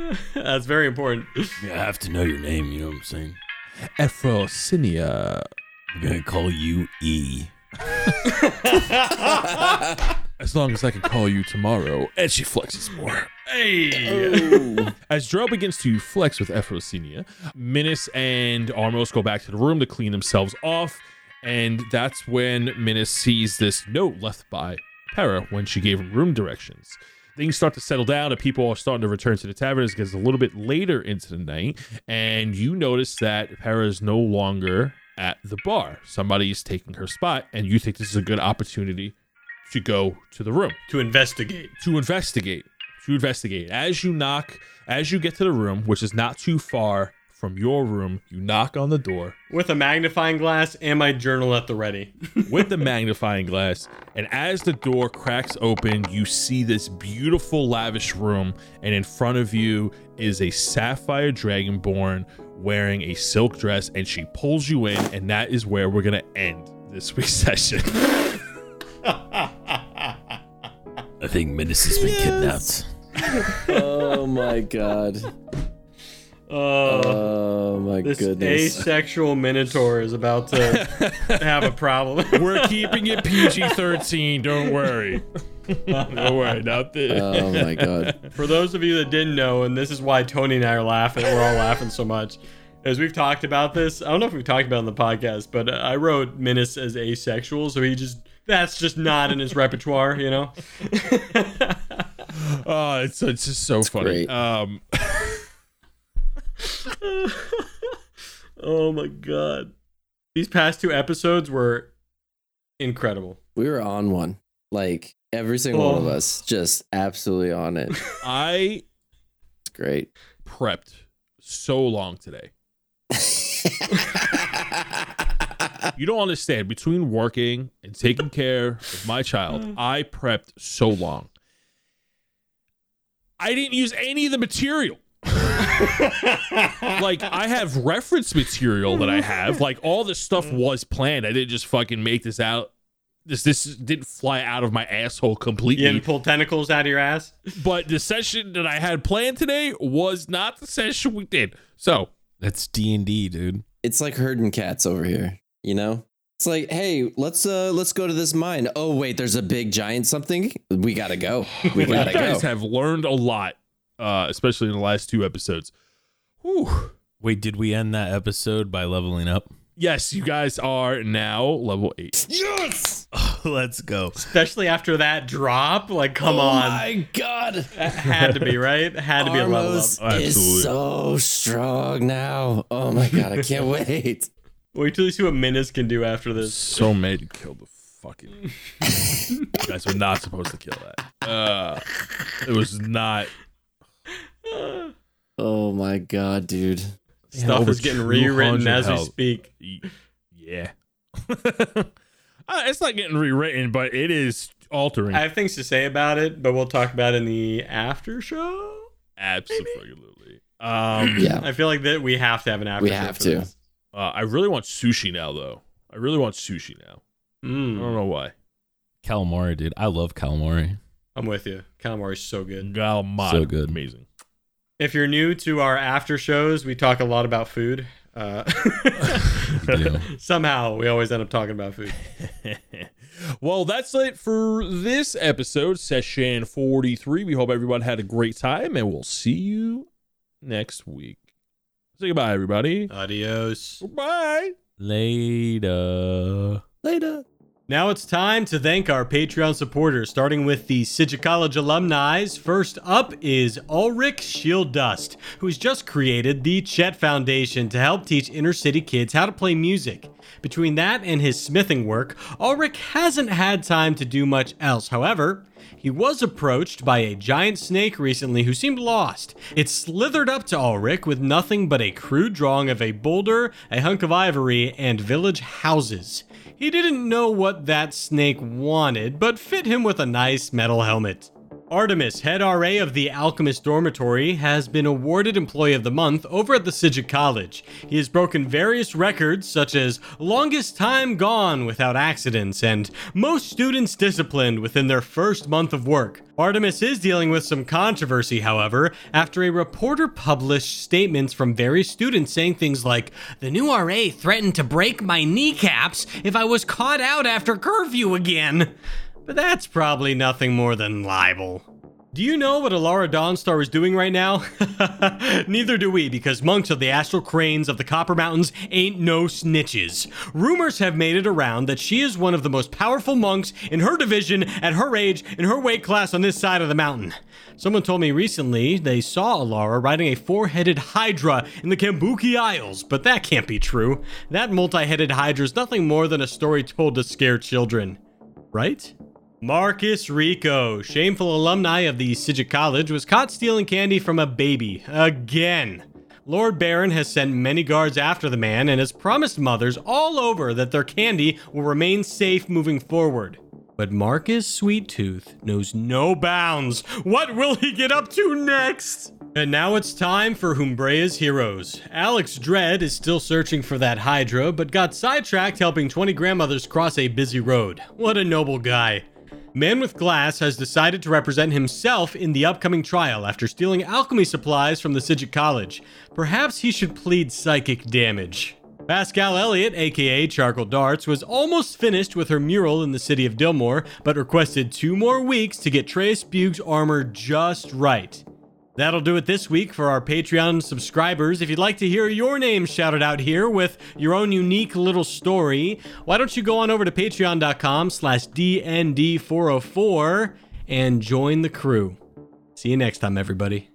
[SPEAKER 3] That's very important.
[SPEAKER 4] Yeah, I have to know your name. You know what I'm saying?
[SPEAKER 1] Ephrosinia.
[SPEAKER 4] I'm gonna call you E.
[SPEAKER 1] As long as I can call you tomorrow. And she flexes more.
[SPEAKER 3] Hey. Oh.
[SPEAKER 1] As Drell begins to flex with Ephrosinia, Minas and Armos go back to the room to clean themselves off. And that's when Minas sees this note left by Para when she gave him room directions. Things start to settle down, and people are starting to return to the tavern as it gets a little bit later into the night. And you notice that Para is no longer at the bar. Somebody is taking her spot, and you think this is a good opportunity to go to the room
[SPEAKER 3] to investigate.
[SPEAKER 1] to investigate. To investigate. As you knock, as you get to the room, which is not too far from your room, you knock on the door
[SPEAKER 3] With a magnifying glass and my journal at the ready.
[SPEAKER 1] with the magnifying glass. And as the door cracks open, you see this beautiful, lavish room. And in front of you is a sapphire dragonborn wearing a silk dress. And she pulls you in. And that is where we're going to end this week's session.
[SPEAKER 4] I think Midas has been kidnapped.
[SPEAKER 2] oh my god.
[SPEAKER 3] Uh,
[SPEAKER 2] Oh my
[SPEAKER 3] this
[SPEAKER 2] goodness.
[SPEAKER 3] asexual minotaur is about to have a problem.
[SPEAKER 1] we're keeping it PG 13. Don't worry. Don't worry. Not this.
[SPEAKER 2] Oh my god.
[SPEAKER 3] For those of you that didn't know, and this is why Tony and I are laughing, we're all laughing so much, as we've talked about this. I don't know if we've talked about it on the podcast, but I wrote Minas as asexual, so he just that's just not in his repertoire, you know.
[SPEAKER 1] Oh, it's it's just so funny.
[SPEAKER 2] great.
[SPEAKER 1] Um,
[SPEAKER 3] oh my god, these past two episodes were incredible.
[SPEAKER 2] We were on one. Like every single one of
[SPEAKER 3] Oh.
[SPEAKER 2] us, just absolutely on it. I It's
[SPEAKER 1] I
[SPEAKER 2] great.
[SPEAKER 1] prepped so long today. You don't understand. Between working and taking care of my child, I prepped so long. I didn't use any of the material. like I have reference material that I have. Like all this stuff was planned. I didn't just fucking make this out. This this didn't fly out of my asshole completely.
[SPEAKER 3] You didn't pull tentacles out of your ass.
[SPEAKER 1] But the session that I had planned today was not the session we did. So
[SPEAKER 4] That's D and D, dude.
[SPEAKER 2] It's like herding cats over here, you know? It's like, hey, let's uh let's go to this mine. Oh wait, there's a big giant something. We gotta go. We
[SPEAKER 1] you
[SPEAKER 2] gotta
[SPEAKER 1] guys
[SPEAKER 2] go.
[SPEAKER 1] have learned a lot, uh, especially in the last two episodes. Whew.
[SPEAKER 4] Wait, did we end that episode by leveling up?
[SPEAKER 1] Yes, you guys are now level eight.
[SPEAKER 2] yes!
[SPEAKER 4] Let's go.
[SPEAKER 3] Especially after that drop. Like, come
[SPEAKER 2] oh
[SPEAKER 3] on.
[SPEAKER 2] my god.
[SPEAKER 3] That had to be, right? Had to be a level up.
[SPEAKER 2] Armos
[SPEAKER 1] Absolutely.
[SPEAKER 2] is so strong now. Oh my god, I can't wait.
[SPEAKER 3] Wait till you see what Minas can do after this.
[SPEAKER 1] So made to kill the fucking. you guys were not supposed to kill that. Uh, it was not.
[SPEAKER 2] Oh my god, dude.
[SPEAKER 3] Stuff
[SPEAKER 1] over
[SPEAKER 3] is getting rewritten
[SPEAKER 1] 200
[SPEAKER 3] as we speak.
[SPEAKER 1] Yeah. Uh, it's not getting rewritten, but it is altering.
[SPEAKER 3] I have things to say about it, but we'll talk about it in the after show.
[SPEAKER 1] Absolutely. Um,
[SPEAKER 2] Yeah.
[SPEAKER 3] I feel like that we have to have an after show.
[SPEAKER 2] We have
[SPEAKER 3] for
[SPEAKER 2] to.
[SPEAKER 3] this.
[SPEAKER 1] uh, I really want sushi now, though. I really want sushi now. I
[SPEAKER 3] Mm,
[SPEAKER 1] don't know why.
[SPEAKER 4] Calamari, dude. I love calamari.
[SPEAKER 3] I'm with you. Calamari's so good.
[SPEAKER 1] Galmad.
[SPEAKER 4] So good.
[SPEAKER 1] Amazing.
[SPEAKER 3] If you're new to our after shows, we talk a lot about food. Uh, somehow we always end up talking about food.
[SPEAKER 1] well, that's it for this episode, session 43. We hope everyone had a great time, and we'll see you next week. Say goodbye, everybody.
[SPEAKER 3] Adios.
[SPEAKER 1] Bye.
[SPEAKER 4] Later.
[SPEAKER 2] Later.
[SPEAKER 3] Now it's time to thank our Patreon supporters, starting with the Sidja College alumni. First up is Ulrich Shieldust, who's just created the Chet Foundation to help teach inner city kids how to play music. Between that and his smithing work, Ulrich hasn't had time to do much else. However, he was approached by a giant snake recently who seemed lost. It slithered up to Ulrich with nothing but a crude drawing of a boulder, a hunk of ivory, and village houses. He didn't know what that snake wanted, but fit him with a nice metal helmet. Artemis, head RA of the Alchemist Dormitory, has been awarded Employee of the Month over at the Sidja College. He has broken various records, such as longest time gone without accidents and most students disciplined within their first month of work. Artemis is dealing with some controversy, however, after a reporter published statements from various students saying things like, The new RA threatened to break my kneecaps if I was caught out after curfew again. But that's probably nothing more than libel. Do you know what Alara Dawnstar is doing right now? Neither do we, because monks of the astral cranes of the Copper Mountains ain't no snitches. Rumors have made it around that she is one of the most powerful monks in her division, at her age, in her weight class on this side of the mountain. Someone told me recently they saw Alara riding a four headed Hydra in the Kambuki Isles, but that can't be true. That multi headed Hydra is nothing more than a story told to scare children. Right? Marcus Rico, shameful alumni of the Sidja College, was caught stealing candy from a baby. Again. Lord Baron has sent many guards after the man and has promised mothers all over that their candy will remain safe moving forward. But Marcus Sweet Tooth knows no bounds. What will he get up to next? And now it's time for Humbrea's heroes. Alex Dredd is still searching for that Hydra, but got sidetracked helping 20 grandmothers cross a busy road. What a noble guy. Man with Glass has decided to represent himself in the upcoming trial after stealing alchemy supplies from the Sidget College. Perhaps he should plead psychic damage. Pascal Elliott, aka Charcoal Darts, was almost finished with her mural in the city of Dillmore, but requested two more weeks to get Trace Buge's armor just right. That'll do it this week for our Patreon subscribers. If you'd like to hear your name shouted out here with your own unique little story, why don't you go on over to patreon.com slash DND404 and join the crew. See you next time, everybody.